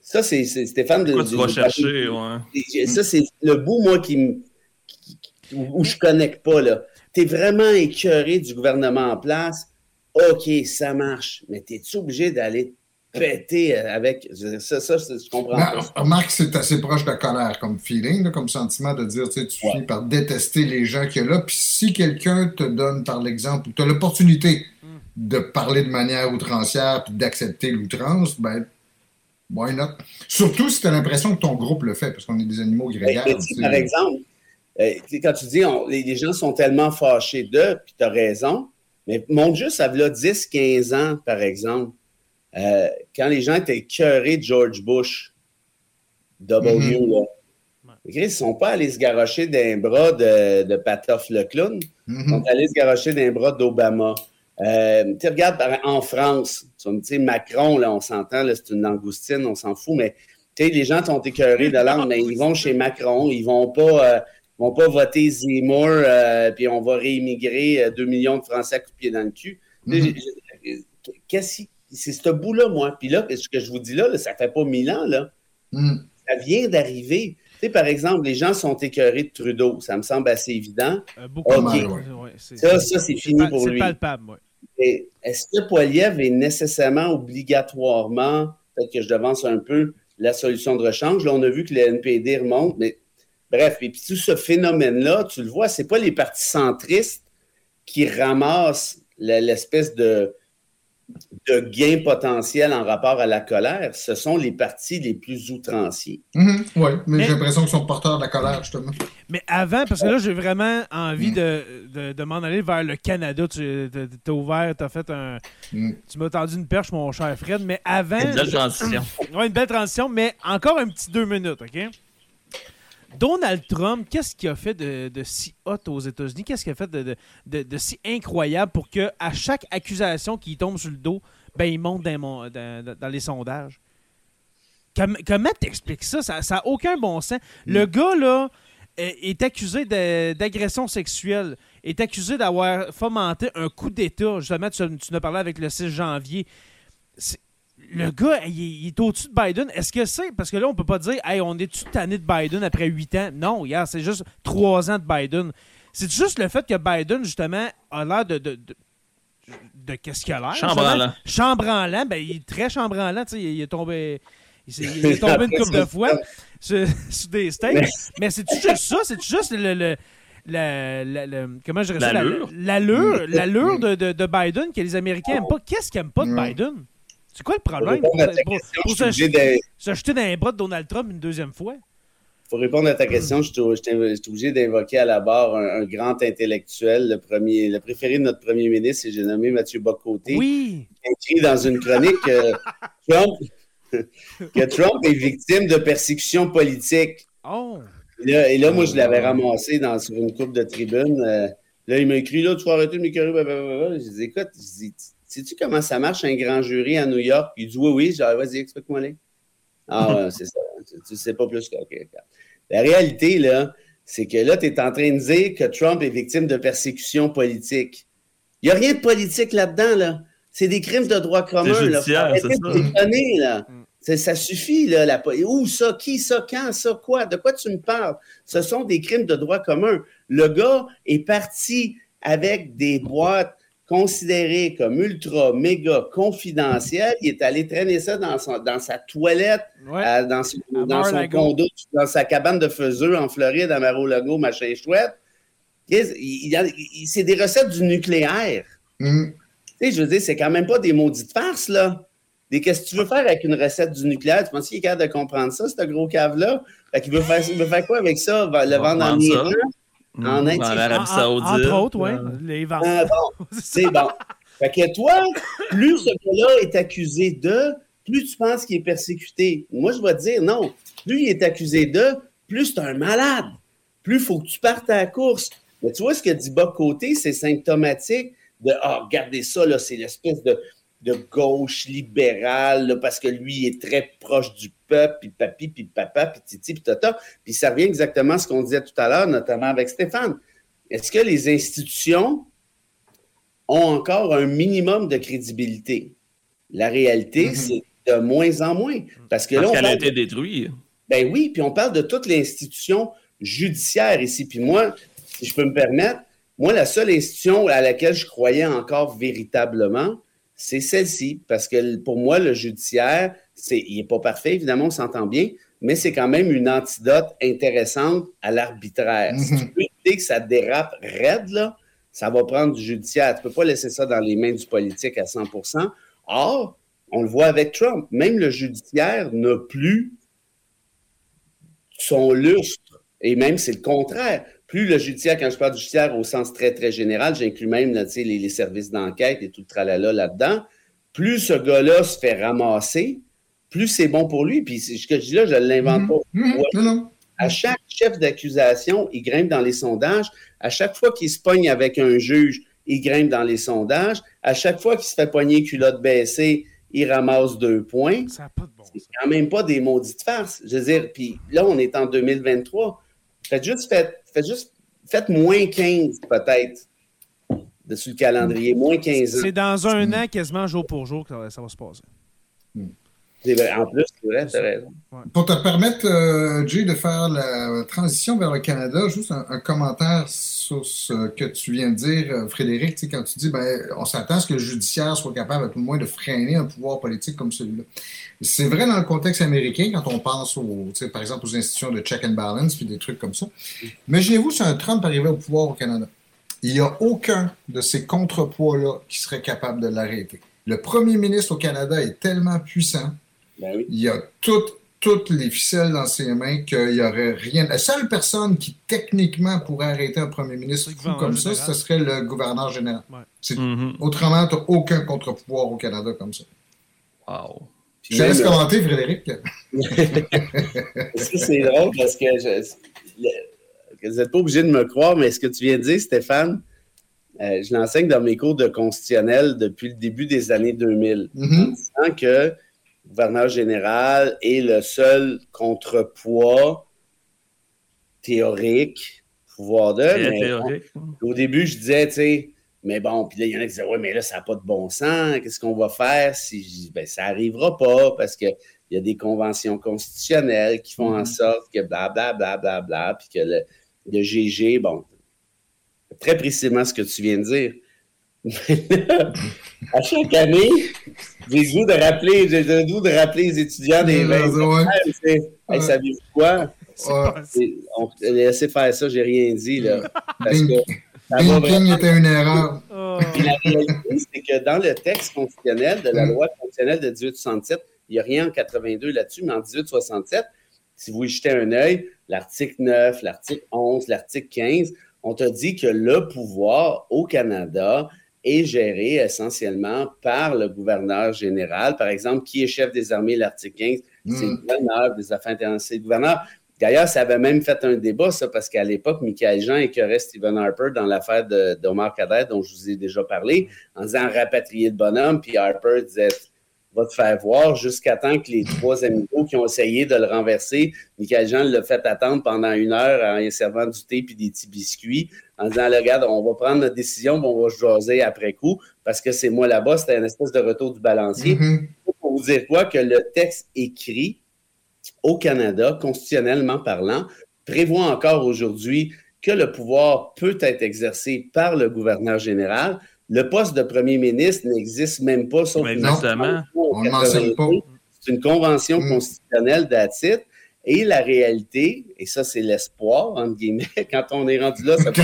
Ça, c'est Stéphane. De, tu vas chercher, ouais? Ça, c'est le bout, moi, qui, me- qui- qui- où je connecte pas, là. T'es vraiment écœuré du gouvernement en place. OK, ça marche. Mais t'es-tu obligé d'aller péter avec. Ça, ça, ça, je comprends Ben, pas. remarque, c'est assez proche de la colère comme feeling, là, comme sentiment de dire, tu sais, tu Ouais. finis par détester les gens qu'il y a là. Puis si quelqu'un te donne, par l'exemple, tu as l'opportunité de parler de manière outrancière puis d'accepter l'outrance, ben, why not? Surtout si tu as l'impression que ton groupe le fait, parce qu'on est des animaux grégaires. mais tu tu sais, par exemple, euh, quand tu dis on- les, les gens sont tellement fâchés d'eux, puis tu as raison, mais montre juste à là 10-15 ans, par exemple, euh, quand les gens étaient cœurés de George Bush, W, Mhm. là. Ils ne sont pas allés se garrocher d'un bras de, de Patoff le clown. Ils Mhm. sont allés se garrocher d'un bras d'Obama. Euh, tu regardes en France, tu me dire Macron, là, on s'entend, c'est une langoustine, on s'en fout, mais tu sais, les gens sont écœurés de langue, mais ils vont chez Macron, ils vont pas, euh, vont pas voter Zemmour, euh, puis on va réimmigrer euh, 2 millions de Français à coups de pied dans le cul. Mhm. Qu'est-ce qui- c'est ce bout-là, moi. Puis là, ce que je vous dis là, là, ça fait pas mille ans, là. Mhm. Ça vient d'arriver. Tu sais, par exemple, les gens sont écœurés de Trudeau. Ça me semble assez évident. Euh, beaucoup. Ok. mal, ouais. Ouais, c'est- Ça, ça, c'est fini pour c'est lui. palpable, ouais. Et Est-ce que Poiliev est nécessairement, obligatoirement, peut-être que je devance un peu, la solution de rechange? Là, on a vu que le NPD remonte, mais bref, et puis tout ce phénomène-là, tu le vois, c'est pas les partis centristes qui ramassent l'espèce de, de gain potentiel en rapport à la colère, ce sont les partis les plus outranciers. Mhm. Oui, mais, Mais- j'ai l'impression qu'ils sont porteurs de la colère, justement. Mais avant, parce que là, j'ai vraiment envie de, de, de m'en aller vers le Canada. Tu as ouvert, tu as fait un. Mm. Tu m'as tendu une perche, mon cher Fred. Mais avant. Une belle transition. Ouais, une belle transition, mais encore un petit deux minutes, OK? Donald Trump, qu'est-ce qu'il a fait de, de si hot aux États-Unis? Qu'est-ce qu'il a fait de, de- de- de si incroyable pour que à chaque accusation qui tombe sur le dos, ben, il monte dans, les sondages? Comme- comment t'expliques ça? Ça n'a aucun bon sens. Le gars, là, est accusé d'agression sexuelle, est accusé d'avoir fomenté un coup d'État. Justement, tu, tu en as parlé avec le 6 janvier. Le gars, il, est- au-dessus de Biden. Est-ce que c'est. Parce que là, on peut pas dire, hey, on est-tu tanné de Biden après huit ans? Non, hier, c'est juste trois ans de Biden. C'est juste le fait que Biden, justement, a l'air de. de, de, de qu'est-ce qu'il a l'air? Chambranlant. Chambranlant. Ben, il est très chambranlant. tu sais, Il, il est tombé. Il, est [laughs] tombé une couple de fois sur, sur des steaks. Mais c'est juste ça? C'est juste le. le- la- le- comment je dirais ça? La- L'allure. L'allure, de, de, de Biden que les Américains n'aiment pas. Qu'est-ce qu'ils n'aiment pas de Mm. Biden? C'est quoi le Pour problème? Pour, pour se jeter dans les bras de Donald Trump une deuxième fois? Pour répondre à ta question, je suis obligé d'invoquer à la barre un, un grand intellectuel, le, premier, le préféré de notre premier ministre, et j'ai nommé Mathieu Bocoté, Oui. qui a écrit dans une chronique que [laughs] Trump, que Trump est victime de persécution politique. Oh. Et là, et là, moi, je l'avais ramassé dans, sur une coupe de tribune. euh, là, il m'a écrit, là, tu vas arrêter de m'écœurer. Je dis, écoute, je dis, sais-tu comment ça marche un grand jury à New York? Il dit, oui, oui. Ah, vas-y, explique-moi les. Ah, [laughs] c'est ça. Tu, sais pas plus que. La réalité, là, c'est que là, tu es en train de dire que Trump est victime de persécution politique. Il n'y a rien de politique là-dedans, là. C'est des crimes de droit commun. là. Faut judiciaire, c'est de ça. déconner, là. Mm. C'est- Ça suffit, là. La... Où ça? Qui ça? Quand ça? Quoi? De quoi tu me parles? Ce sont des crimes de droit commun. Le gars est parti avec des boîtes considérées comme ultra, méga confidentielles. Il est allé traîner ça dans, son- dans sa toilette, Ouais. à- dans son, dans condo, dans sa cabane de faiseux en Floride, à Mar-a-Lago, machin chouette. Il- il il- C'est des recettes du nucléaire. Tu sais, je veux dire, c'est quand même pas des maudites farces, là. Des qu'est-ce que tu veux faire avec une recette du nucléaire? Tu penses qu'il est capable de comprendre ça, ce gros cave-là? Fait qu'il veut faire, il veut faire quoi avec ça? Le vendre en. Iran? En Inde, l'Arabie En- en- Saoudite. Entre autres, oui. Euh, Les ventes. Ah, bon, [laughs] c'est bon. Fait que toi, plus ce [laughs] gars-là est accusé de, plus tu penses qu'il est persécuté. Moi, je vais te dire non. Plus il est accusé de, plus c'est un malade. Plus il faut que tu partes à la course. Mais tu vois, ce que dit Bob Côté, c'est symptomatique de Ah, regardez ça, là, c'est l'espèce de, de gauche libérale, là, parce que lui, est très proche du peuple, puis papi, puis papa, puis titi, puis tata. Puis ça revient exactement à ce qu'on disait tout à l'heure, notamment avec Stéphane. est-ce que les institutions ont encore un minimum de crédibilité? La réalité, Mhm. c'est de moins en moins. Parce que là, on a parle été détruite. ben oui, puis on parle de toute l'institution judiciaire ici. Puis moi, si je peux me permettre, moi, la seule institution à laquelle je croyais encore véritablement, c'est celle-ci. Parce que pour moi, le judiciaire, c'est, il n'est pas parfait, évidemment, on s'entend bien, mais c'est quand même une antidote intéressante à l'arbitraire. Si tu Mhm. veux éviter que ça dérape raide, là, ça va prendre du judiciaire. Tu ne peux pas laisser ça dans les mains du politique à 100% Or, on le voit avec Trump, même le judiciaire n'a plus son lustre. Et même, c'est le contraire. Plus le judiciaire, quand je parle du judiciaire au sens très, très général, j'inclus même là, les, les services d'enquête et tout le tralala là-dedans, plus ce gars-là se fait ramasser, plus c'est bon pour lui. Puis ce que je dis là, je ne l'invente Mhm. pas. Mhm. Ouais. Non. À chaque chef d'accusation, il grimpe dans les sondages. À chaque fois qu'il se pogne avec un juge, il grimpe dans les sondages. À chaque fois qu'il se fait pogner culotte baissée, il ramasse deux points. Ça n'a pas de bon C'est sens. quand même pas des maudites farces. Je veux dire, puis là, on est en 2023. Faites juste, faites, faites juste, faites moins 15 peut-être dessus le calendrier, moins 15 ans. C'est dans un an, quasiment jour pour jour, que ça va- ça va se passer. En plus, c'est raison. Pour te permettre, euh, Jay, de faire la transition vers le Canada, juste un, commentaire sur ce que tu viens de dire, euh, Frédéric, quand tu dis ben, on s'attend à ce que le judiciaire soit capable à tout le moins de freiner un pouvoir politique comme celui-là. C'est vrai dans le contexte américain quand on pense par exemple aux institutions de check and balance puis des trucs comme ça. Imaginez-vous si un Trump arrivait au pouvoir au Canada. Il n'y a aucun de ces contrepoids-là qui serait capable de l'arrêter. Le premier ministre au Canada est tellement puissant Ben oui. il y a toutes, toutes les ficelles dans ses mains qu'il n'y aurait rien. La seule personne qui techniquement pourrait arrêter un premier ministre comme ça, ce serait le gouverneur général. Ouais. Mhm. Autrement, tu n'as aucun contre-pouvoir au Canada comme ça. Wow. Puis Je te laisse commenter, Frédéric. [laughs] Ça, c'est drôle parce que je- vous n'êtes pas obligé de me croire, mais ce que tu viens de dire, Stéphane, euh, je l'enseigne dans mes cours de constitutionnel depuis le début des années 2000. Mhm. disant que gouverneur général est le seul contrepoids théorique, pouvoir de. Très mais théorique. au début, je disais, tu sais, mais bon, puis là, il y en a qui disaient, ouais, mais là, ça n'a pas de bon sens. Qu'est-ce qu'on va faire si. Ben, ça n'arrivera pas parce qu'il y a des conventions constitutionnelles qui font en sorte que blablabla, bla, bla, bla, puis que le, le GG, bon, très précisément ce que tu viens de dire. [laughs] à chaque année, j'ai le goût de rappeler, j'ai le goût de rappeler les étudiants des Ouais, 20 ouais. Hey, hey, savez-vous quoi? C'est Ouais. C'est- On laissez faire ça, j'ai rien dit, là. Parce que était une erreur. Puis la réalité, c'est que dans le texte constitutionnel de la Mm. loi constitutionnelle de 1867, il n'y a rien en 82 là-dessus, mais en 1867, si vous y jetez un œil, l'article 9, l'article 11, l'article 15, on t'a dit que le pouvoir au Canada est géré essentiellement par le gouverneur général. Par exemple, qui est chef des armées, l'article 15, c'est le gouverneur des affaires internationales. C'est le gouverneur. D'ailleurs, ça avait même fait un débat, ça, parce qu'à l'époque, Michael Jean écœurait Stephen Harper dans l'affaire de- d'Omar Kader, dont je vous ai déjà parlé, en disant rapatrier le bonhomme, puis Harper disait va te faire voir jusqu'à temps que les trois amigos qui ont essayé de le renverser, Michael Jean l'a fait attendre pendant une heure en y servant du thé puis des petits biscuits, en disant regarde, on va prendre notre décision, puis on va se jaser après coup, parce que c'est moi là-bas, c'était une espèce de retour du balancier pour vous dire quoi? Que le texte écrit au Canada, constitutionnellement parlant, prévoit encore aujourd'hui que le pouvoir peut être exercé par le gouverneur général. Le poste de premier ministre n'existe même pas, sauf Exactement. On ne mentionne pas. c'est une convention Mm. constitutionnelle d'ATIT. Et la réalité, et ça, c'est l'espoir, entre guillemets, [laughs] quand on est rendu là, ça [laughs] peut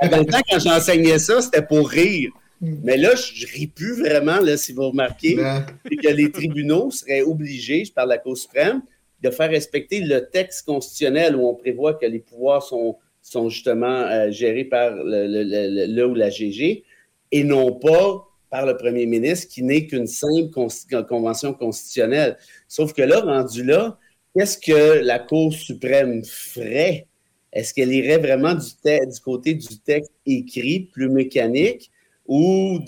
en même temps, quand j'enseignais ça, c'était pour rire. Mm. Mais là, je, je ris plus vraiment, là, si vous remarquez, Ben, c'est que les tribunaux seraient obligés, je parle de la Cour suprême, de faire respecter le texte constitutionnel où on prévoit que les pouvoirs sont, sont justement euh, gérés par le, le- le- le ou la GG et non pas par le premier ministre qui n'est qu'une simple convention constitutionnelle. Sauf que là, rendu là, qu'est-ce que la Cour suprême ferait? Est-ce qu'elle irait vraiment du, du côté du texte écrit, plus mécanique, ou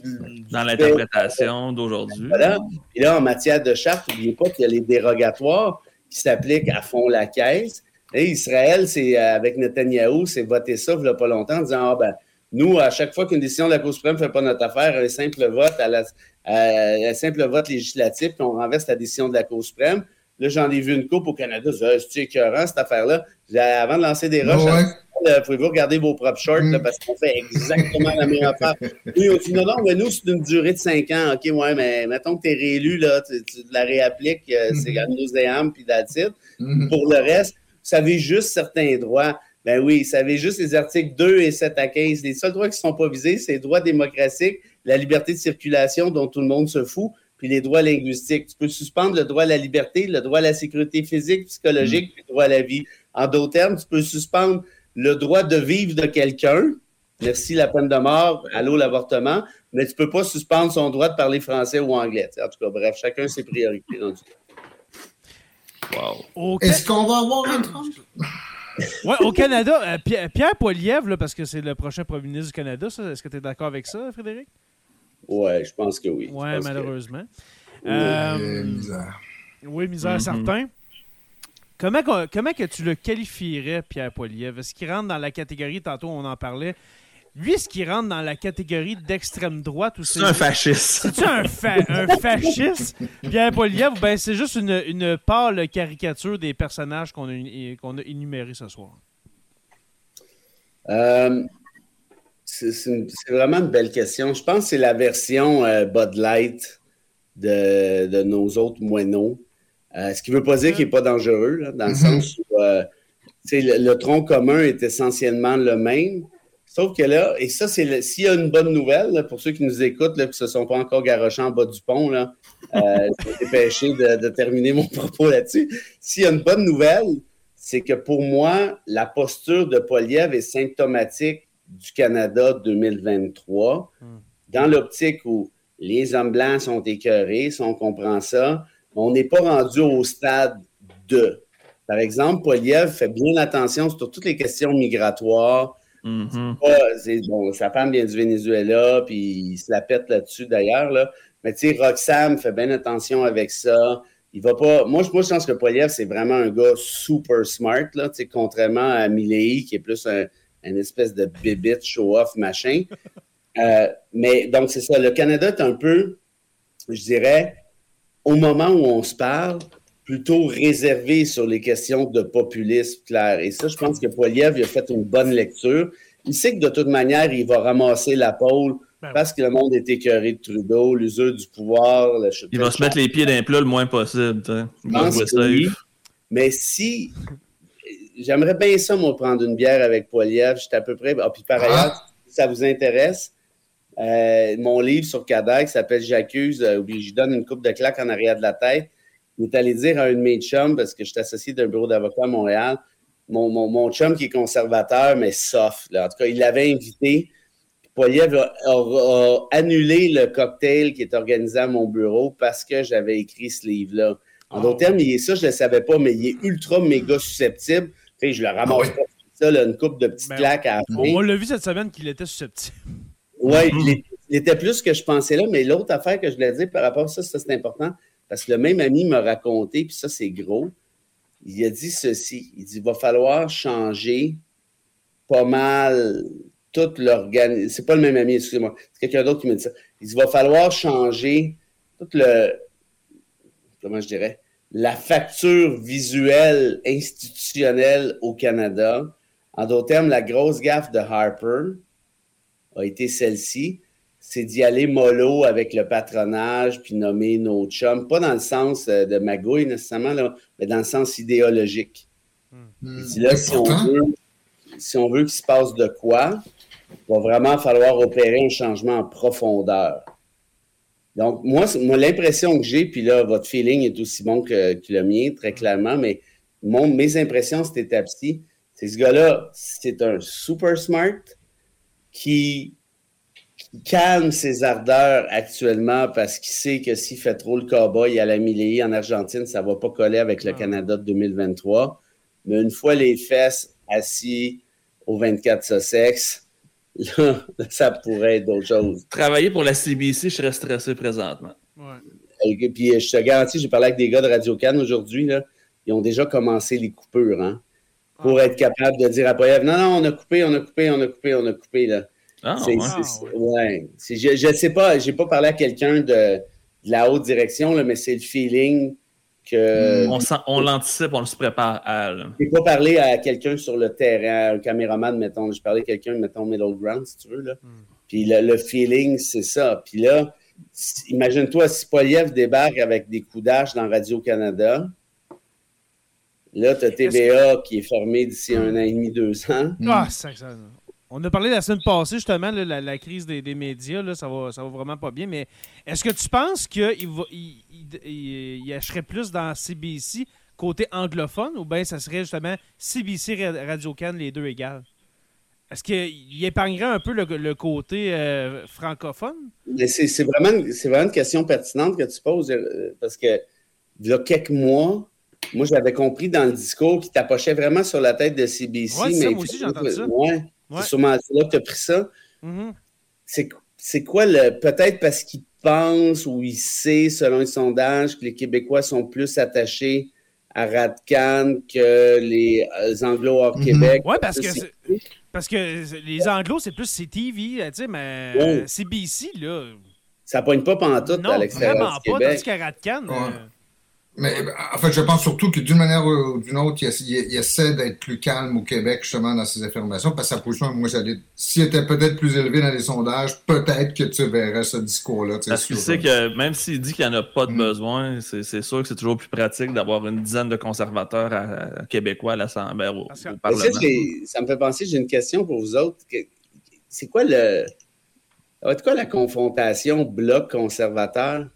Dans l'interprétation d'aujourd'hui. voilà. Et là, en matière de charte, n'oubliez pas qu'il y a les dérogatoires qui s'appliquent à fond la caisse. Et Israël, c'est avec Netanyahou, c'est voté ça il n'y a pas longtemps en disant Ah ben, nous, à chaque fois qu'une décision de la Cour suprême ne fait pas notre affaire, un simple vote à la, un simple vote législatif, puis on renverse la décision de la Cour suprême. Là, j'en ai vu une coupe au Canada. C'est écœurant, cette affaire-là? Avant de lancer des roches, ouais. pouvez-vous regarder vos propres shorts mm. parce qu'on fait exactement la même affaire. Oui, on dit non, non, mais nous, c'est une durée de cinq ans. OK, ouais, mais mettons que tu es réélu, là, tu, la réappliques, euh, c'est mm-hmm. c'est Ham puis d'attitude. Mm-hmm. Pour le reste, vous savez juste certains droits. Ben oui, vous savez juste les articles 2 et 7 à 15. Les seuls droits qui ne sont pas visés, c'est les droits démocratiques, la liberté de circulation dont tout le monde se fout, puis les droits linguistiques. Tu peux suspendre le droit à la liberté, le droit à la sécurité physique, psychologique, mm. puis le droit à la vie. En d'autres termes, tu peux suspendre le droit de vivre de quelqu'un. Merci la peine de mort, allô l'avortement, mais tu ne peux pas suspendre son droit de parler français ou anglais. En tout cas, bref, chacun ses priorités. Wow. Est-ce qu'on va avoir un Trump? [laughs] ouais, au Canada, euh, Pierre, Poilievre, parce que c'est le prochain premier ministre du Canada, est-ce que tu es d'accord avec ça, Frédéric? Oui, je pense que oui. Oui, malheureusement. Euh, misère. Oui, misère, mm-hmm. certain. Comment, comment que tu le qualifierais, Pierre Poilievre? Est-ce qu'il rentre dans la catégorie, tantôt on en parlait, lui, est-ce qu'il rentre dans la catégorie d'extrême droite ou c'est. un fasciste. C'est un, un [laughs] fasciste, Pierre Poilievre, ben c'est juste une, une pâle caricature des personnages qu'on a, qu'on a énumérés ce soir? Euh, c'est vraiment une belle question. Je pense que c'est la version euh, Bud Light de, nos autres moineaux. Euh, ce qui ne veut pas dire qu'il n'est pas dangereux, dans le mm-hmm. sens où euh, le, tronc commun est essentiellement le même. Sauf que là, et ça, c'est s'il y a une bonne nouvelle, pour ceux qui nous écoutent, là, qui ne se sont pas encore garochés en bas du pont, là, [laughs] je dépêché de, de, terminer mon [laughs] propos là-dessus. S'il y a une bonne nouvelle, c'est que pour moi, la posture de Poliev est symptomatique du Canada 2023, hmm. dans l'optique où les hommes blancs sont écœurés, si on comprend ça, on n'est pas rendu au stade de. Par exemple, Poliev fait bien attention sur toutes les questions migratoires. Mm-hmm. bon, sa femme vient du Venezuela, puis il se la pète là-dessus d'ailleurs. Là. Mais tu sais, Roxane fait bien attention avec ça. Il va pas. Moi, moi je pense que Poliev, c'est vraiment un gars super smart, là, contrairement à Milei, qui est plus un, une espèce de bibit show-off machin. [laughs] Euh, mais donc, c'est ça. Le Canada est un peu, je dirais, au moment où on se parle, plutôt réservé sur les questions de populisme clair. Et ça, je pense que Poiliev a fait une bonne lecture. Il sait que de toute manière, il va ramasser la pôle ben parce que le monde est écœuré de Trudeau, l'usure du pouvoir. il va se mettre les pieds d'un plat le moins possible. Mais si j'aimerais bien ça, moi, prendre une bière avec Poiliev. J'étais à peu près. Ah, puis par ah. ailleurs, si ça vous intéresse, euh, mon livre sur Kadak s'appelle J'accuse, euh, où je donne une coupe de claque en arrière de la tête. Il est allé dire à un de mes chums, parce que je suis associé d'un bureau d'avocat à Montréal, mon, mon, chum qui est conservateur, mais soft. En tout cas, il l'avait invité. Poiliev a, annulé le cocktail qui est organisé à mon bureau parce que j'avais écrit ce livre-là. En d'autres termes, il est ça, je ne le savais pas, mais il est ultra méga susceptible je le ramasse ah ça, une coupe de petites ben, claques à la On l'a vu cette semaine qu'il était susceptible. Oui, [laughs] il, était plus que je pensais là, mais l'autre affaire que je voulais dire par rapport à ça, ça c'est important, parce que le même ami m'a raconté, puis ça c'est gros, il a dit ceci, il dit, il va falloir changer pas mal toute l'organisation. C'est pas le même ami, excusez-moi, c'est quelqu'un d'autre qui me dit ça. Il dit, il va falloir changer tout le, comment je dirais, la facture visuelle institutionnelle au Canada. En d'autres termes, la grosse gaffe de Harper a été celle-ci, c'est d'y aller mollo avec le patronage, puis nommer nos chums, pas dans le sens euh, de magouille nécessairement, mais dans le sens idéologique. Hmm. là, si on, veut, si on veut qu'il se passe de quoi, il va vraiment falloir opérer un changement en profondeur. Donc, moi, moi l'impression que j'ai, puis là, votre feeling est aussi bon que, le mien, très clairement, mais mon, mes impressions, cette étape-ci, c'est ce gars-là, c'est un super smart qui, calme ses ardeurs actuellement parce qu'il sait que s'il fait trop le cowboy à la Milley en Argentine, ça ne va pas coller avec le ah. Canada de 2023. Mais une fois les fesses assis au 24 Sussex, là, ça pourrait être d'autres choses. Travailler pour la CBC, je serais stressé présentement. Et puis, je te garantis, j'ai parlé avec des gars de Radio Cannes aujourd'hui, ils ont déjà commencé les coupures. Hein? pour être capable de dire à Poyev, non, non, on a coupé, on a coupé, on a coupé, on a coupé. Là. Ah, C'est- ouais. c'est- c'est- ouais. C'est- Je ne sais pas, j'ai pas parlé à quelqu'un de, de la haute direction, là, mais c'est le feeling que. On, sent- on l'anticipe, on se prépare à. là. J'ai pas parlé à quelqu'un sur le terrain, un caméraman, mettons. J'ai parlé à quelqu'un, mettons, middle ground, si tu veux. Là. Puis le, le feeling, c'est ça. Puis là, imagine-toi si Poliev débarque avec des coups d'âge dans Radio-Canada. Là, tu as TVA qui est fermé d'ici un an et demi, deux ans. Ah, ça- ça- On a parlé la semaine passée, justement, là, la, la crise des, des médias, là, ça, va, ça va vraiment pas bien. Mais est-ce que tu penses qu'il va, il, il, il- il achèterait plus dans CBC côté anglophone ou bien ça serait justement CBC Ra- Radio-Can, les deux égales? Est-ce qu'il épargnerait un peu le, le côté euh, francophone? Mais c'est vraiment, c'est vraiment une question pertinente que tu poses euh, parce que, il y a quelques mois, moi, j'avais compris dans le discours qu'il tapochait vraiment sur la tête de CBC. Ouais, c'est ça, mais moi aussi, ça. Ouais, Ouais. c'est sûrement là que tu as pris ça. Mhm. C'est c'est quoi le. Peut-être parce qu'il pense ou il sait, selon les sondages, que les Québécois sont plus attachés à Radcan que les euh, Anglo hors. Québec. Ouais, parce que, parce que les Anglos, c'est plus CTV, tu sais, mais Ouais. euh, CBC, là. Ça pogne pas pantoute non, à l'extérieur vraiment du pas, Québec. tandis qu'à Radcan. Ouais. euh, Mais en fait, je pense surtout que d'une manière ou d'une autre, il, essa- il- il essaie d'être plus calme au Québec, justement, dans ses affirmations, parce que sa position, moi, ça l'est- s'il était peut-être plus élevé dans les sondages, peut-être que tu verrais ce discours-là. tu sais, Parce qu'il sait que même s'il dit qu'il n'y en a pas de Mm. besoin, c'est sûr que c'est toujours plus pratique d'avoir une dizaine de conservateurs à- à québécois à l'Assemblée, au, au Parlement. ça, me fait penser, j'ai une question pour vous autres. C'est quoi le. Ça va être quoi la confrontation bloc conservateur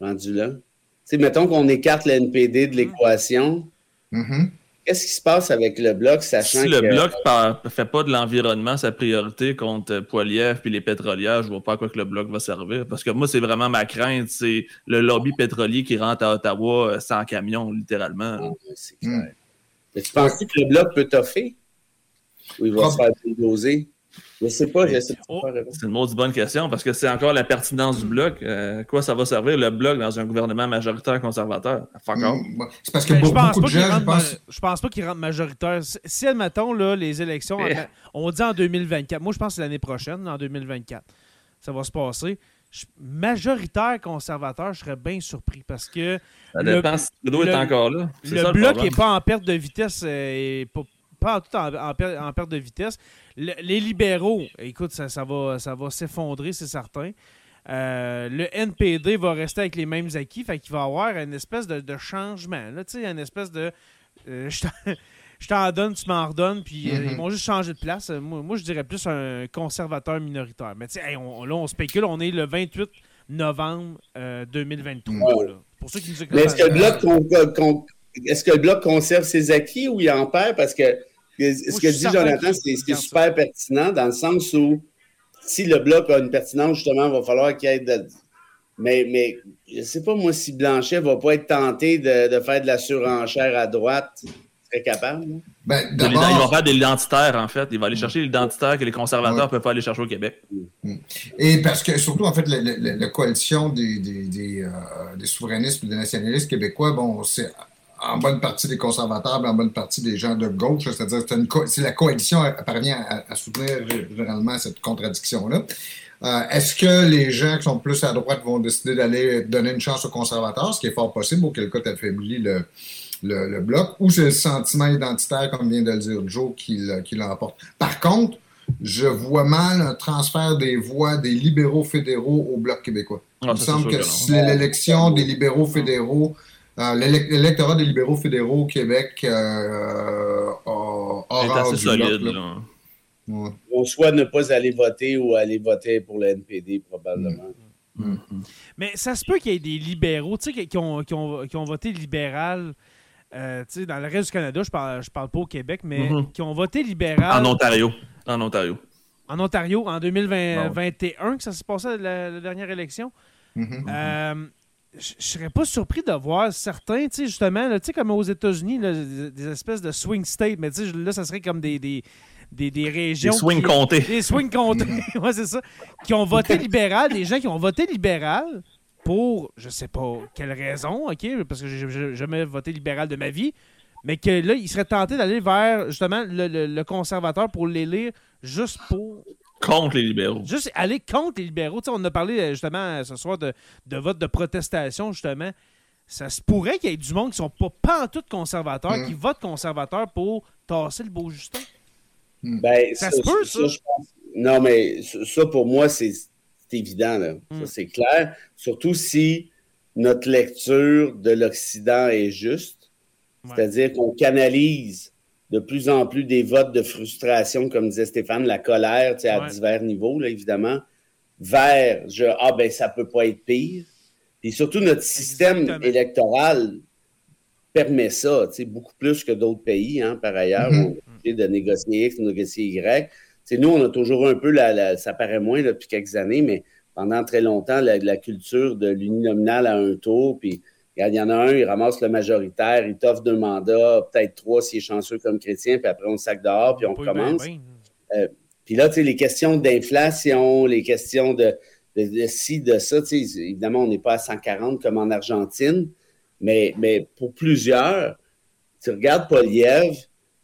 rendu là? Mettons qu'on écarte le NPD de l'équation. Mhm. Qu'est-ce qui se passe avec le bloc, sachant Si le que. Bloc ne fait pas de l'environnement sa priorité contre Poiliev puis les pétrolières, je vois pas à quoi que le Bloc va servir. Parce que moi, c'est vraiment ma crainte, c'est le lobby pétrolier qui rentre à Ottawa euh, sans camion, littéralement. Ah, Mm. Mais tu penses que le bloc peut toffer? Ou il va se faire bulldozer? Je sais pas, je sais Oh. pas. C'est une maudite bonne question parce que c'est encore la pertinence du Bloc. Euh, quoi ça va servir le Bloc dans un gouvernement majoritaire conservateur? Fuck. Mm. C'est parce que Ben, je beaucoup, pense beaucoup pas de qu'il gens, je rentre, pense. je pense pas qu'il rentre majoritaire. Si- admettons, là, les élections, Eh. on dit en 2024. Moi, je pense que c'est l'année prochaine, en 2024. Ça va se passer. Je- majoritaire conservateur, je serais bien surpris parce que Ça Le- dépend si Trudeau le- est encore là. Le ça, bloc n'est pas en perte de vitesse. euh, et pas, pas en tout en, en per- en perte de vitesse. Le- les libéraux, écoute, ça, ça va, ça va s'effondrer, c'est certain. Euh, le NPD va rester avec les mêmes acquis, fait qu'il va y avoir une espèce de, de changement. Là, tu sais, une espèce de. euh, je t'en- donne, tu m'en redonnes, puis euh, Mhm. ils vont juste changer de place. Moi, moi, je dirais plus un conservateur minoritaire. Mais tu sais, hey, là, on spécule, on est le 28 novembre euh, 2023. là. Pour ceux qui nous écoutent Mais est-ce que le que le bloc conserve ses acquis ou il en perd? Parce que ce Moi, que dit Jonathan, c'est super pertinent dans le sens où si le bloc a une pertinence, justement, il va falloir qu'il y ait de. Mais, mais je ne sais pas, moi, si Blanchet ne va pas être tenté de, de faire de la surenchère à droite, il serait capable. là? Ben, Il va faire des identitaires, en fait. Il va aller chercher l'identitaire que les conservateurs ne Ouais. peuvent pas aller chercher au Québec. Et parce que surtout, en fait, la, la- la- la coalition des, des, des, euh, des souverainistes et des nationalistes québécois, bon, c'est en bonne partie des conservateurs, mais en bonne partie des gens de gauche, c'est-à-dire c'est co- c'est la coalition parvient à, à soutenir généralement cette contradiction-là. Euh, Est-ce que les gens qui sont plus à droite vont décider d'aller donner une chance aux conservateurs, ce qui est fort possible, auquel cas tu affaiblis le, le, le bloc, ou c'est le sentiment identitaire, comme vient de le dire Joe, qui, le- qui l'emporte? Par contre, je vois mal un transfert des voix des libéraux fédéraux au Bloc québécois. Ah, Il me c'est semble que que si l'élection des libéraux fédéraux, euh, l'élec- l'électorat des libéraux fédéraux au Québec euh, a- Il est assez solide. là. là. Ouais. Ou soit ne pas aller voter ou aller voter pour le NPD, probablement. Mais ça se peut qu'il y ait des libéraux, tu sais, qui, qui ont, qui, ont, qui ont voté libéral. euh, tu sais, dans le reste du Canada, je parle, je parle pas au Québec, mais Mhm. qui ont voté libéral En Ontario. En Ontario. en Ontario en Ah 2021, que ça s'est passé la, la dernière élection. Mhm. Je serais pas surpris de voir certains, tu sais, justement, là, tu sais, comme aux États-Unis, des, espèces de swing states, mais tu sais, là, ça serait comme des, des, des, des régions. Des swing comptés. Des swing comtés, [laughs] ouais, c'est ça. Qui ont voté libéral, des gens qui ont voté libéral pour, je sais pas quelle raison, OK, parce que j'ai jamais voté libéral de ma vie, mais que là, il serait tenté d'aller vers justement le, le- le conservateur pour l'élire juste pour. Contre les libéraux. Juste aller contre les libéraux. Tu sais, on a parlé euh, justement ce soir de, de vote de protestation, justement. Ça se pourrait qu'il y ait du monde qui sont pas, tout conservateurs, Mm. qui votent conservateur pour tasser le beau Justin. Ben, Ça se peut, ça? je pense- Non, mais ça, pour moi, c'est évident. Là. Ça, c'est clair. Surtout si notre lecture de l'Occident est juste. Ouais. C'est-à-dire qu'on canalise de plus en plus des votes de frustration, comme disait Stéphane, la colère tu sais, à Ouais. divers niveaux, là, évidemment, vers je, ah ben ça peut pas être pire. Et surtout notre système Exactement. électoral permet ça, tu sais, beaucoup plus que d'autres pays, hein, par ailleurs, on est obligé de négocier X, de négocier Y. Tu sais, nous, on a toujours un peu, la, la- ça paraît moins là, depuis quelques années, mais pendant très longtemps, la, la culture de l'uninominal à un tour, puis regarde, il y en a un, il ramasse le majoritaire, il t'offre deux mandats, peut-être trois s'il est chanceux comme chrétien, puis après on le sac dehors, puis on recommence. ben. Puis là, tu sais, les questions d'inflation, les questions de, de, de ci, de ça, tu sais, évidemment, on n'est pas à 140 comme en Argentine, mais, mais pour plusieurs, tu regardes Poliev,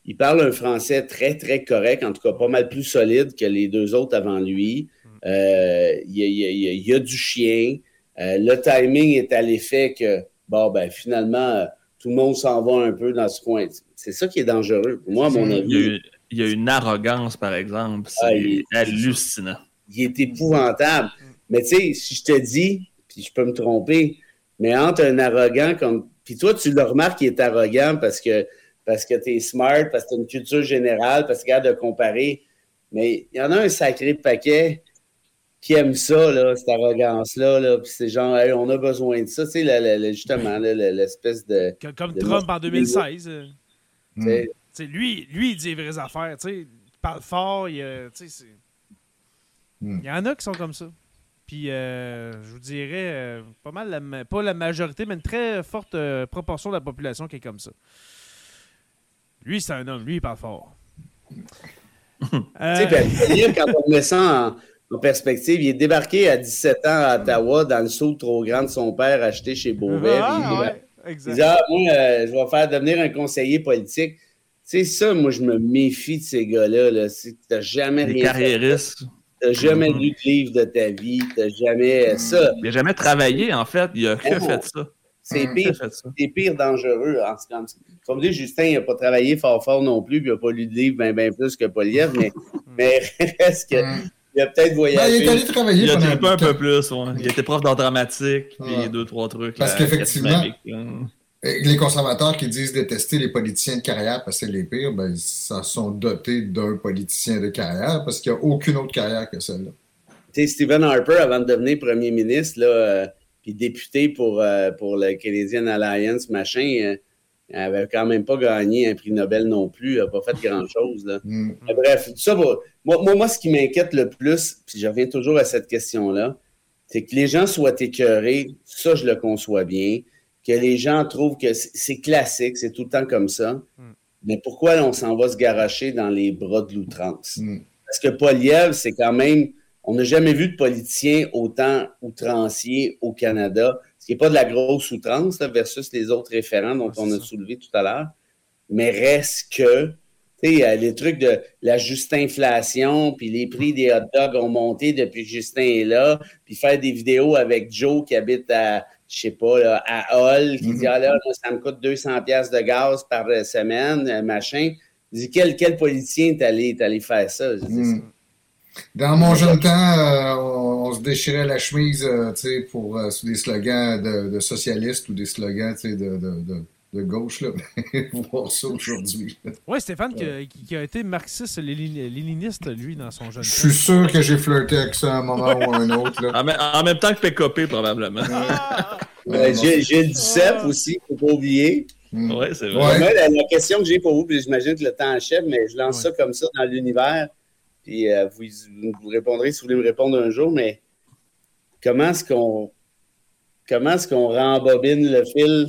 il parle un français très, très correct, en tout cas pas mal plus solide que les deux autres avant lui. Euh, il, y a, il y a- il y a- il y a du chien. Euh, le timing est à l'effet que, bon, ben finalement, euh, tout le monde s'en va un peu dans ce coin. C'est ça qui est dangereux. Pour moi, à mon Il y, a, avis, il y a une arrogance, par exemple. C'est Ah, il- hallucinant. il est épouvantable. Mais tu sais, si je te dis, puis je peux me tromper, mais entre un arrogant comme. Puis toi, tu le remarques qu'il est arrogant parce que, parce que tu es smart, parce que tu as une culture générale, parce que tu de comparer. Mais il y en a un sacré paquet qui aime ça, là, cette arrogance-là. Là, puis c'est genre, Hey, on a besoin de ça. Tu sais, la- la- la- justement, l'espèce de. Comme de Trump en morceau. 2016. euh, tu sais, tu sais, lui, lui, il dit les vraies affaires. tu sais, Il parle fort. Il, euh, tu sais, c'est- Mm. il y en a qui sont comme ça. Puis, euh, je vous dirais, euh, pas mal, la pas la majorité, mais une très forte euh, proportion de la population qui est comme ça. Lui, c'est un homme. Lui, il parle fort. [laughs] Euh, Tu sais, [laughs] ben, quand on met ça en, en perspective, il est débarqué à 17 ans à Ottawa dans le saut trop grand de son père acheté chez Beauvais. ah, il- ouais, il exact. dit Ah, moi, euh, je vais faire devenir un conseiller politique. Tu sais, ça, moi, je me méfie de ces gars-là. Là. C'est T'as jamais Les rien fait. carriéristes. T'as jamais Mhm. lu de livre de ta vie. T'as jamais. Ça, Il n'a jamais travaillé, en fait. Il a que Oh. fait ça. c'est Mhm. Que pire. C'est pire dangereux. En ce cas. Tu vas me dire, Justin, il n'a pas travaillé fort fort non plus, puis il n'a pas lu de livre bien ben plus que Poliev, mais, mais [laughs] reste que. Il a peut-être Ben, voyagé. il est allé travailler Il a pendant trippé un peu plus. ouais. Il était prof d'art dramatique, puis Ouais. deux, trois trucs. Parce qu'effectivement-. Et Les conservateurs qui disent détester les politiciens de carrière parce que c'est les pires, ben, ils s'en sont dotés d'un politicien de carrière parce qu'il n'y a aucune autre carrière que celle-là. Tu sais, Stephen Harper, avant de devenir premier ministre, là, euh, puis député pour, euh, pour le Canadian Alliance, machin, euh, il n'avait quand même pas gagné un prix Nobel non plus. Il n'a pas fait grand-chose. [laughs] Mm. Bref, tout ça, va- moi, moi, moi, ce qui m'inquiète le plus, puis je reviens toujours à cette question-là, c'est que les gens soient écœurés. Ça, je le conçois bien. Que les gens trouvent que c'est classique, c'est tout le temps comme ça. Mm. Mais pourquoi on s'en va se garocher dans les bras de l'outrance? Mm. Parce que Poliev, c'est quand même. On n'a jamais vu de politicien autant outrancier au Canada, ce qui n'est pas de la grosse outrance là, versus les autres référents dont on a ça. soulevé tout à l'heure. Mais reste que, sais, a les trucs de la juste inflation, puis les prix des hot dogs ont monté depuis que Justin est là, puis faire des vidéos avec Joe qui habite à, je sais pas, là, à Hall, qui Mhm. dit, ah là, moi, ça me coûte 200 pièces de gaz par euh, semaine, euh, machin. Je dis, quel, quel politicien est allé, faire ça? Je dis, Mm. Dans mon jeune temps, euh, on, on se déchirait la chemise euh, tu sais, pour euh, sous des slogans de, de socialistes ou des slogans tu sais, de, de, de, de gauche. Là. [laughs] Voir ça aujourd'hui. Ouais, Stéphane, qui a, qui- qui a été marxiste-léniniste, lui, dans son jeune Je suis sûr que j'ai flirté avec ça à un moment ou à un autre. Là. En, même- en même temps que PKP, probablement. Ah! Euh, Gilles, Gilles Duceppe aussi, il ne faut pas oublier. Mm. Oui, c'est vrai. Ouais. Moi, la, la question que j'ai pour vous, puis j'imagine que le temps achève, mais je lance Ouais. ça comme ça dans l'univers, puis euh, vous, vous répondrez si vous voulez me répondre un jour, mais comment est-ce qu'on comment est-ce qu'on rembobine le fil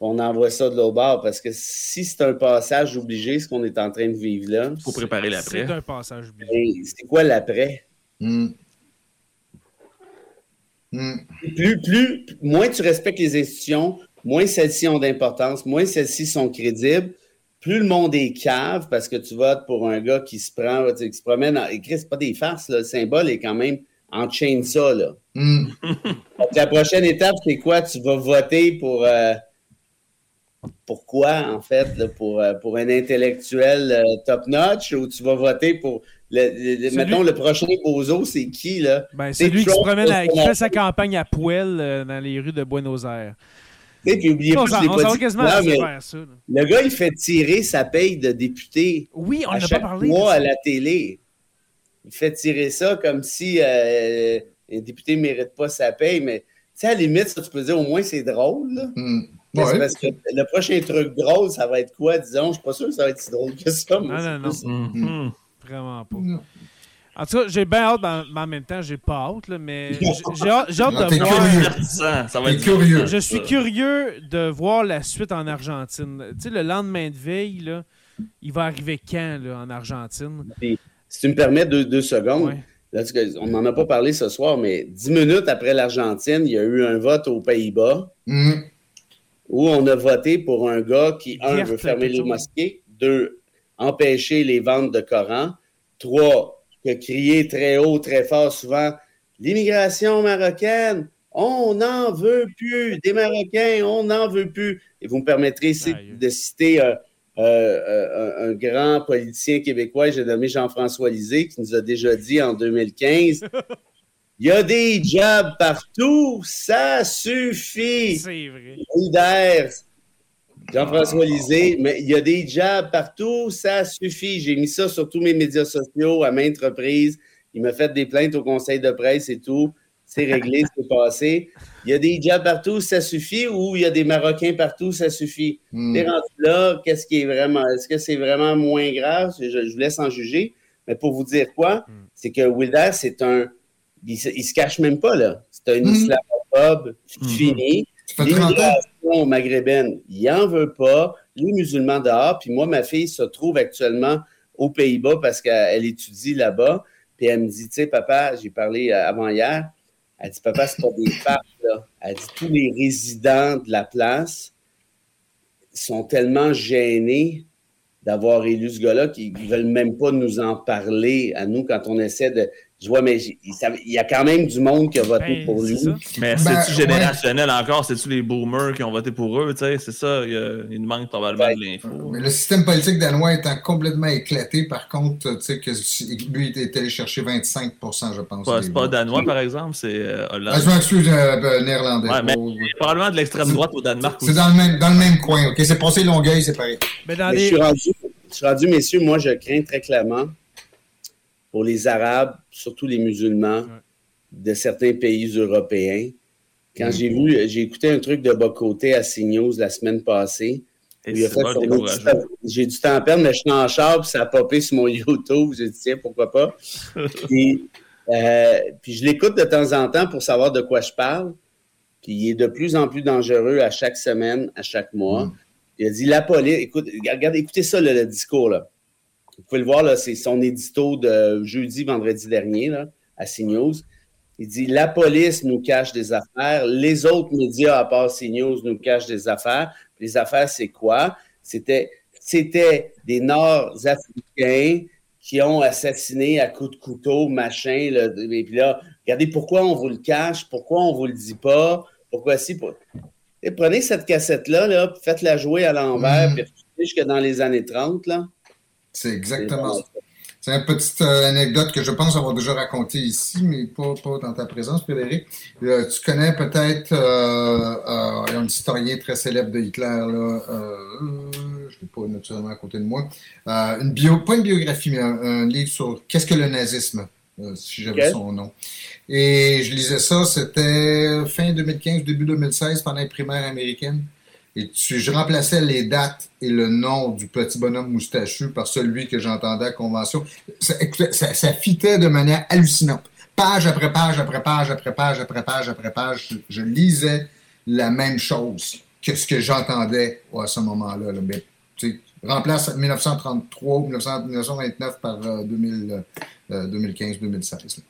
on envoie ça de l'autre bord? Parce que si c'est un passage obligé, ce qu'on est en train de vivre là, Il faut préparer l'après. C'est un passage obligé. ben, c'est quoi l'après? Mm. Mm. Plus, plus, moins tu respectes les institutions, moins celles-ci ont d'importance, moins celles-ci sont crédibles. Plus le monde est cave parce que tu votes pour un gars qui se prend, qui se promène. En... c'est pas des farces, le symbole est quand même en chain ça. Là. Mm. [laughs] la prochaine étape, c'est quoi? Tu vas voter pour. Euh, pourquoi, en fait, pour, euh, pour un intellectuel euh, top-notch ou tu vas voter pour. Le, mettons, le prochain bozo, c'est qui, là? Ben, c'est lui qui se promène, à, qui fait sa campagne à poêle dans les rues de Buenos Aires. Et puis oubliez pas, je pas dit, non, ça, Le gars, il fait tirer sa paye de député. Oui, on n'a pas parlé. Mois à la télé. Il fait tirer ça comme si euh, un député ne mérite pas sa paye, mais tu sais, à la limite, ça, tu peux dire au moins c'est drôle. Parce que le prochain truc drôle, ça va être quoi, disons? Je ne suis pas sûr que ça va être si drôle que ça. Non, non, non. Hmm. Vraiment pas. En tout cas, j'ai bien hâte, mais en même temps, j'ai pas hâte, là, mais [laughs] j'ai hâte, de voir. Ça, va être curieux. Je suis curieux de voir la suite en Argentine. Tu sais, le lendemain de veille, là, il va arriver quand là, en Argentine? si tu me permets deux, secondes, on n'en a pas parlé ce soir, mais dix minutes après l'Argentine, il y a eu un vote aux Pays-Bas mm. Où on a voté pour un gars qui, un, veut fermer les mosquées, deux, empêcher les ventes de Coran, trois, que crier très haut, très fort souvent l'immigration marocaine, on n'en veut plus, des Marocains, on n'en veut plus. Et vous me permettrez ici de citer euh, euh, un, grand politicien québécois, j'ai nommé Jean-François Lisée, qui nous a déjà dit en 2015 [laughs] Il y a des jobs partout, ça suffit. C'est vrai. Jean-François Lisée, mais il y a des jobs partout, ça suffit. J'ai mis ça sur tous mes médias sociaux à maintes reprises. Il m'a fait des plaintes au conseil de presse et tout. C'est réglé, c'est [laughs] passé. Il y a des jobs partout, ça suffit, ou il y a des Marocains partout, ça suffit. Hmm. là, qu'est-ce qui est vraiment, est-ce que c'est vraiment moins grave? Je, vous laisse en juger. Mais pour vous dire quoi, hmm. c'est que Wilder, c'est un, il se, se cache même pas, là. C'est un hmm. islamophobe fini L'immigration maghrébine, il n'en veut pas. Les musulmans dehors. Puis moi, ma fille se trouve actuellement aux Pays-Bas parce qu'elle étudie là-bas. Puis elle me dit, tu sais, papa, j'ai parlé euh, avant hier, elle dit, papa, c'est pas des [coughs] femmes, là. Elle dit, tous les résidents de la place sont tellement gênés d'avoir élu ce gars-là qu'ils ne veulent même pas nous en parler à nous quand on essaie de, je vois, mais il y a quand même du monde qui a voté ben, pour lui. Mais ben, c'est-tu générationnel encore? C'est-tu les boomers qui ont voté pour eux? C'est ça, il, il manque probablement de l'info. Mais le système politique danois étant complètement éclaté, par contre, tu sais, que lui il était allé chercher 25% je pense. c'est pas danois, par exemple, c'est euh, hollandais. Ah, je m'excuse, euh, ben, néerlandais. Ouais, mais probablement de l'extrême droite au Danemark C'est dans, le même, dans le même coin, OK? C'est passé Longueuil, c'est pareil. Mais dans les... je, suis rendu, je suis rendu, messieurs, moi, je crains très clairement pour les Arabes, surtout les musulmans de certains pays européens. Quand j'ai vu, j'ai écouté un truc de bas côté à CNews la semaine passée. J'ai du temps à perdre, mais je suis en char, puis ça a popé sur mon [laughs] YouTube. J'ai dit, tiens, pourquoi pas? [laughs] Euh, puis, je l'écoute de temps en temps pour savoir de quoi je parle. Puis il est de plus en plus dangereux à chaque semaine, à chaque mois. Mm. Il a dit, la police, écoute, regardez, écoutez ça, le discours, là. Vous pouvez le voir, c'est son édito de jeudi, vendredi dernier à CNews. Il dit La police nous cache des affaires, les autres médias à part CNews nous cachent des affaires. Les affaires, c'est quoi? C'était, c'était des Nord-Africains qui ont assassiné à coups de couteau, machin. et puis là, regardez pourquoi on vous le cache, pourquoi on vous le dit pas, pourquoi si? prenez cette cassette-là, là, faites-la jouer à l'envers, mmh. puis jusque dans les années 30, là. C'est exactement ça. C'est une petite euh, anecdote que je pense avoir déjà racontée ici, mais pas, dans ta présence, Frédéric. Euh, tu connais peut-être euh, un historien très célèbre de Hitler, là, je ne l'ai pas naturellement à côté de moi. une bio, pas une biographie, mais un, livre sur qu'est-ce que le nazisme, si j'avais son nom. Et je lisais ça, c'était fin 2015, début 2016, pendant les primaires américaines. Et je remplaçais les dates et le nom du petit bonhomme moustachu par celui que j'entendais à convention. Ça, ça, fitait de manière hallucinante. Page après page, après page, après page, après page, après page, je, lisais la même chose que ce que j'entendais à ce moment-là. remplace 1933 1929 par 2015-2016. Euh,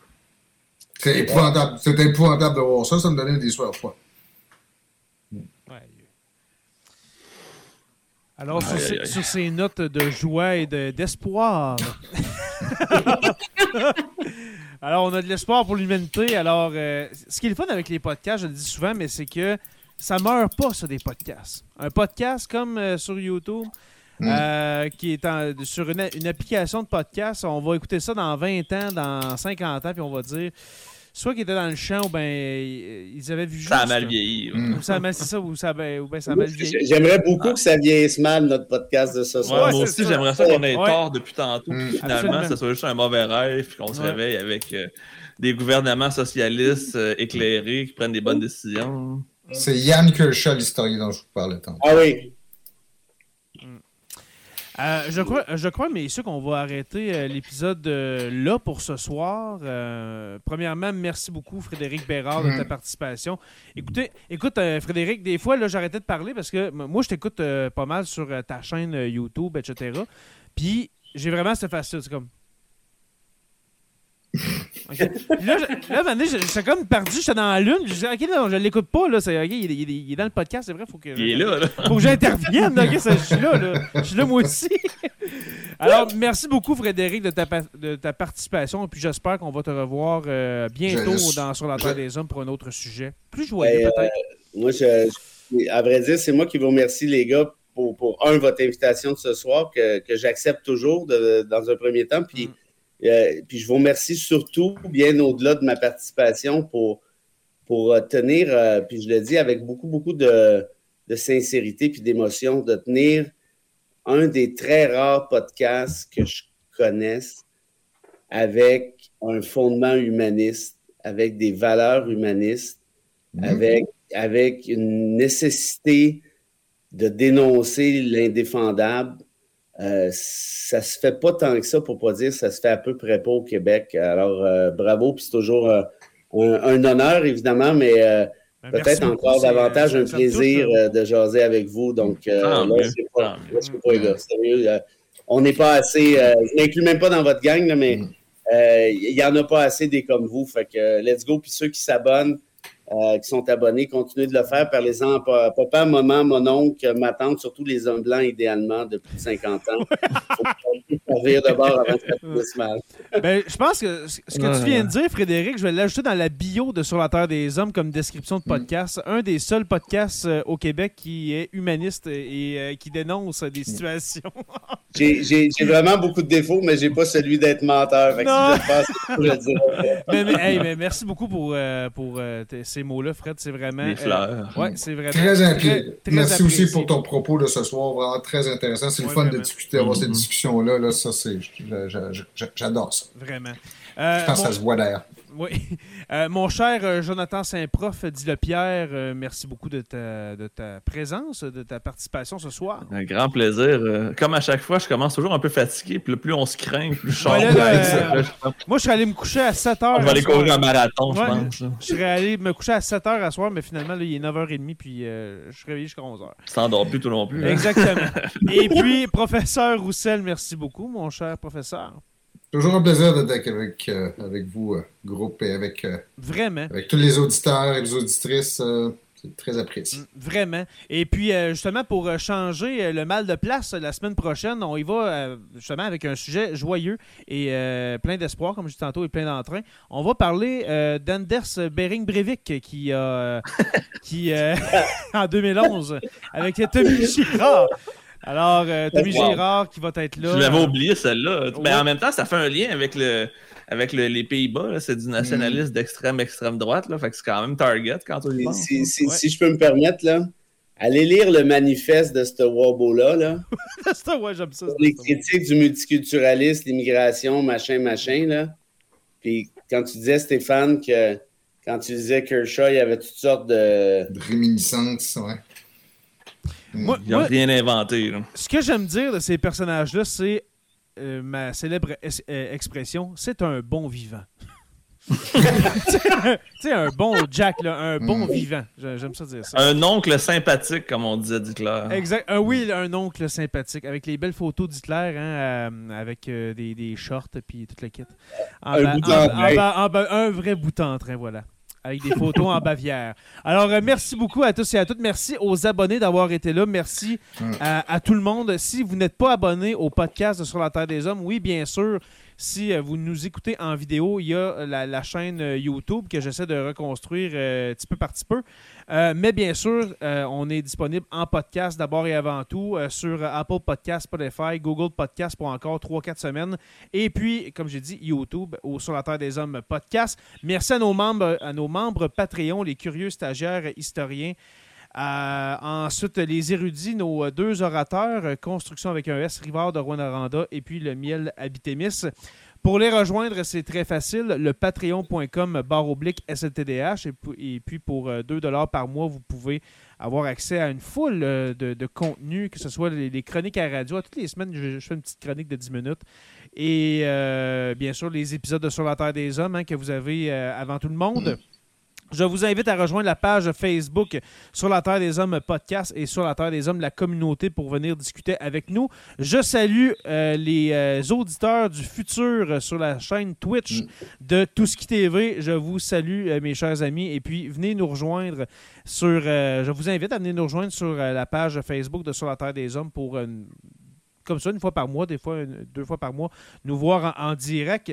c'est épouvantable. C'était épouvantable de voir ça. Ça me donnait des soirs froids. Alors, sur, Aïe, ces, aïe, aïe. sur ces notes de joie et de- d'espoir. [laughs] [laughs] Alors, on a de l'espoir pour l'humanité. Alors, euh, ce qui est le fun avec les podcasts, je le dis souvent, mais c'est que ça meurt pas, ça, des podcasts. Un podcast comme euh, sur YouTube, Mm. euh, qui est en- sur une, une application de podcast, on va écouter ça dans 20 ans, dans 50 ans, puis on va dire soit qu'ils étaient dans le champ ou ben euh, ils avaient vu juste. Ça a mal vieilli. Mm. Ou ça a mal, c'est ça, ou ça, ben, ou ben ça a mal vieilli. J'aimerais beaucoup que ça vieillisse mal, notre podcast de ce soir. Ouais, moi aussi, j'aimerais ça qu'on ait Ouais. tort depuis tantôt. Mm. Puis finalement, ça soit juste un mauvais rêve, puis qu'on se Ouais. réveille avec euh, des gouvernements socialistes euh, éclairés qui prennent des bonnes décisions. C'est Yann Kershaw, l'historien dont je vous parlais tantôt. Ah oui. Euh, je crois, je crois, mais sûr qu'on va arrêter euh, l'épisode euh, là pour ce soir. Euh, premièrement, merci beaucoup Frédéric Bérard de ta Mm. participation. Écoutez, écoute euh, Frédéric, des fois là, j'arrêtais de parler parce que moi je t'écoute euh, pas mal sur euh, ta chaîne euh, YouTube, etc. Puis j'ai vraiment cette facile, c'est comme. Ok. Puis là, je- là, donné, je- j'étais comme perdu, j'étais dans la lune. Je disais, ok, non, je l'écoute pas, là. C'est, il, est- il est- il est dans le podcast, c'est vrai, faut que. Il est là, là. Faut que j'intervienne, je suis là, là. Je suis là, moi aussi. [laughs] Alors, merci beaucoup, Frédéric, de ta, de ta participation. Et puis, j'espère qu'on va te revoir euh, bientôt Je- dans, sur la Terre je- des Hommes pour un autre sujet. Plus joyeux, Ben, peut-être. Moi, je, je- à vrai dire, c'est moi qui vous remercie, les gars, pour, pour un, votre invitation de ce soir, que, que j'accepte toujours de- dans un premier temps. Puis, Mm. Euh, puis je vous remercie surtout, bien au-delà de ma participation, pour, pour euh, tenir, euh, puis je le dis avec beaucoup, beaucoup de, de sincérité puis d'émotion, de tenir un des très rares podcasts que je connaisse avec un fondement humaniste, avec des valeurs humanistes Mhm. avec, avec une nécessité de dénoncer l'indéfendable. Euh, ça se fait pas tant que ça, pour pas dire ça se fait à peu près pas au Québec. Alors, euh, bravo, puis c'est toujours euh, un, un honneur, évidemment, mais euh, Ben, peut-être encore c'est- davantage un plaisir euh, de jaser avec vous. Donc, euh, là, sais pas, les gars, sérieux, euh, on n'est pas assez, euh, je n'inclus même pas dans votre gang, là, mais Mm. euh, il y en a pas assez des comme vous. Fait que let's go. Puis ceux qui s'abonnent, euh, qui sont abonnés, continuez de le faire. Parlez-en à pa- papa, maman, mon oncle, ma tante, surtout les hommes blancs, idéalement, de plus de 50 ans. De bord avant que ça finisse mal. Ben, je pense que ce que tu viens de dire, Frédéric, je vais l'ajouter dans la bio de Sur la Terre des Hommes comme description de podcast. Un des seuls podcasts euh, au Québec qui est humaniste et euh, qui dénonce des situations. [laughs] J'ai- J'ai j'ai vraiment beaucoup de défauts, mais j'ai pas celui d'être menteur. Fait que Non. si je le pense, je le dirai. [laughs] mais, mais, hey, mais merci beaucoup pour, euh, pour euh, ces mots-là, Fred. C'est vraiment. Les euh, fleurs. ouais, c'est vraiment. Très, impli- très Merci aussi pour ton propos de ce soir, vraiment très intéressant. C'est le fun de discuter, avoir cette Mhm. discussion-là. Là, ça, c'est, j'adore ça. Vraiment. Euh, Je pense que mon- ça se voit d'ailleurs. Oui. [laughs] Euh, mon cher euh, Jonathan Saint-Prof, dit le Pierre, euh, merci beaucoup de ta, de ta présence, de ta participation ce soir. Un grand plaisir. Euh, Comme à chaque fois, je commence toujours un peu fatigué, puis là, plus on se craint, plus je Ouais, là, ça. Moi, je serais allé me coucher à 7 h. On va aller courir un marathon, je pense. là. Je serais allé me coucher à 7 h à soir, mais finalement, là, il est 9h30, puis je suis réveillé jusqu'à 11h. Tu t'endors plus tout non plus. hein. Exactement. [laughs] Et puis, professeur Roussel, merci beaucoup, mon cher professeur. Toujours un plaisir d'être avec, euh, avec vous, euh, groupe, et avec, euh, Vraiment. avec tous les auditeurs et les auditrices. c'est très apprécié. Mm, Vraiment. Et puis, justement, pour changer le mal de place la semaine prochaine, on y va justement avec un sujet joyeux et plein d'espoir, comme je disais tantôt, et plein d'entrain. On va parler d'Anders Bering Breivik qui a, qui, [laughs] en 2011, avec Tommy Girard. Alors, euh, Tommy Wow. Girard qui va être là. Je l'avais oublié, celle-là. Mais en même temps, ça fait un lien avec le avec le- les Pays-Bas. là. C'est du Mm. nationaliste d'extrême, extrême droite. Là. Fait que c'est quand même target quand on y Si, pense. si- si- Ouais. si je peux me permettre, là, allez lire le manifeste de ce Wabo-là. Là. [laughs] Ouais, j'aime ça. les critiques du multiculturalisme, l'immigration, machin, machin, là. Puis quand tu disais, Stéphane, que quand tu disais Kershaw, il y avait toutes sortes de. De réminiscence, ouais. Moi, Ils n'ont rien inventé. là. ce que j'aime dire de ces personnages-là, c'est euh, ma célèbre euh, expression c'est un bon vivant. [laughs] tu sais, un bon Jack, là, un bon Mm. vivant. J'ai- J'aime ça dire ça. Un oncle sympathique, comme on disait d'Hitler. Exact. Un, oui, un oncle sympathique, avec les belles photos d'Hitler, hein, euh, avec euh, des, des shorts puis tout le kit. En Un bas- en- d'entrain. en bas- en bas- un vrai bout en train, voilà. Avec des photos en Bavière. Alors, euh, merci beaucoup à tous et à toutes. Merci aux abonnés d'avoir été là. Merci à, à tout le monde. Si vous n'êtes pas abonné au podcast de Sur la Terre des Hommes, oui, bien sûr, si euh, vous nous écoutez en vidéo, il y a la, la chaîne euh, YouTube que j'essaie de reconstruire euh, petit peu par petit peu. Euh, mais bien sûr, euh, on est disponible en podcast d'abord et avant tout euh, sur Apple Podcast, Spotify, Google Podcast pour encore 3-4 semaines. Et puis, comme j'ai dit, YouTube ou sur la Terre des Hommes podcast. Merci à nos membres, à nos membres Patreon, les curieux stagiaires historiens. Euh, ensuite, les érudits, nos euh, deux orateurs, euh, Construction avec un S, Rivard de Rwanda et puis le miel Habitémis. Pour les rejoindre, c'est très facile. Le patreon.com barre oblique SLTDH. Et, puis- pour euh, 2 par mois, vous pouvez avoir accès à une foule euh, de, contenus, que ce soit les, chroniques à radio. Toutes les semaines, je, fais une petite chronique de 10 minutes. Et euh, bien sûr, les épisodes de Sur la Terre des Hommes hein, que vous avez euh, avant tout le monde. Je vous invite à rejoindre la page Facebook sur la Terre des Hommes podcast et sur la Terre des Hommes la communauté pour venir discuter avec nous. Je salue euh, les euh, auditeurs du futur euh, sur la chaîne Twitch de Touski TV. Je vous salue euh, mes chers amis et puis venez nous rejoindre sur je vous invite à venir nous rejoindre sur la page Facebook de Sur la Terre des Hommes pour comme ça une fois par mois, des fois une- deux fois par mois nous voir en- en direct.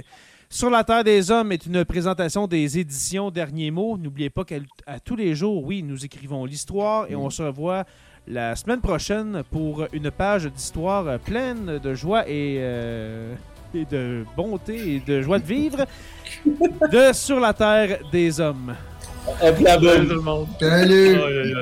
Sur la Terre des Hommes est une présentation des éditions Derniers mots. N'oubliez pas qu'à tous les jours, oui, nous écrivons l'histoire et on se revoit la semaine prochaine pour une page d'histoire pleine de joie et, euh, et de bonté et de joie de vivre [laughs] de Sur la Terre des Hommes. Salut tout le monde. Salut! Aïe.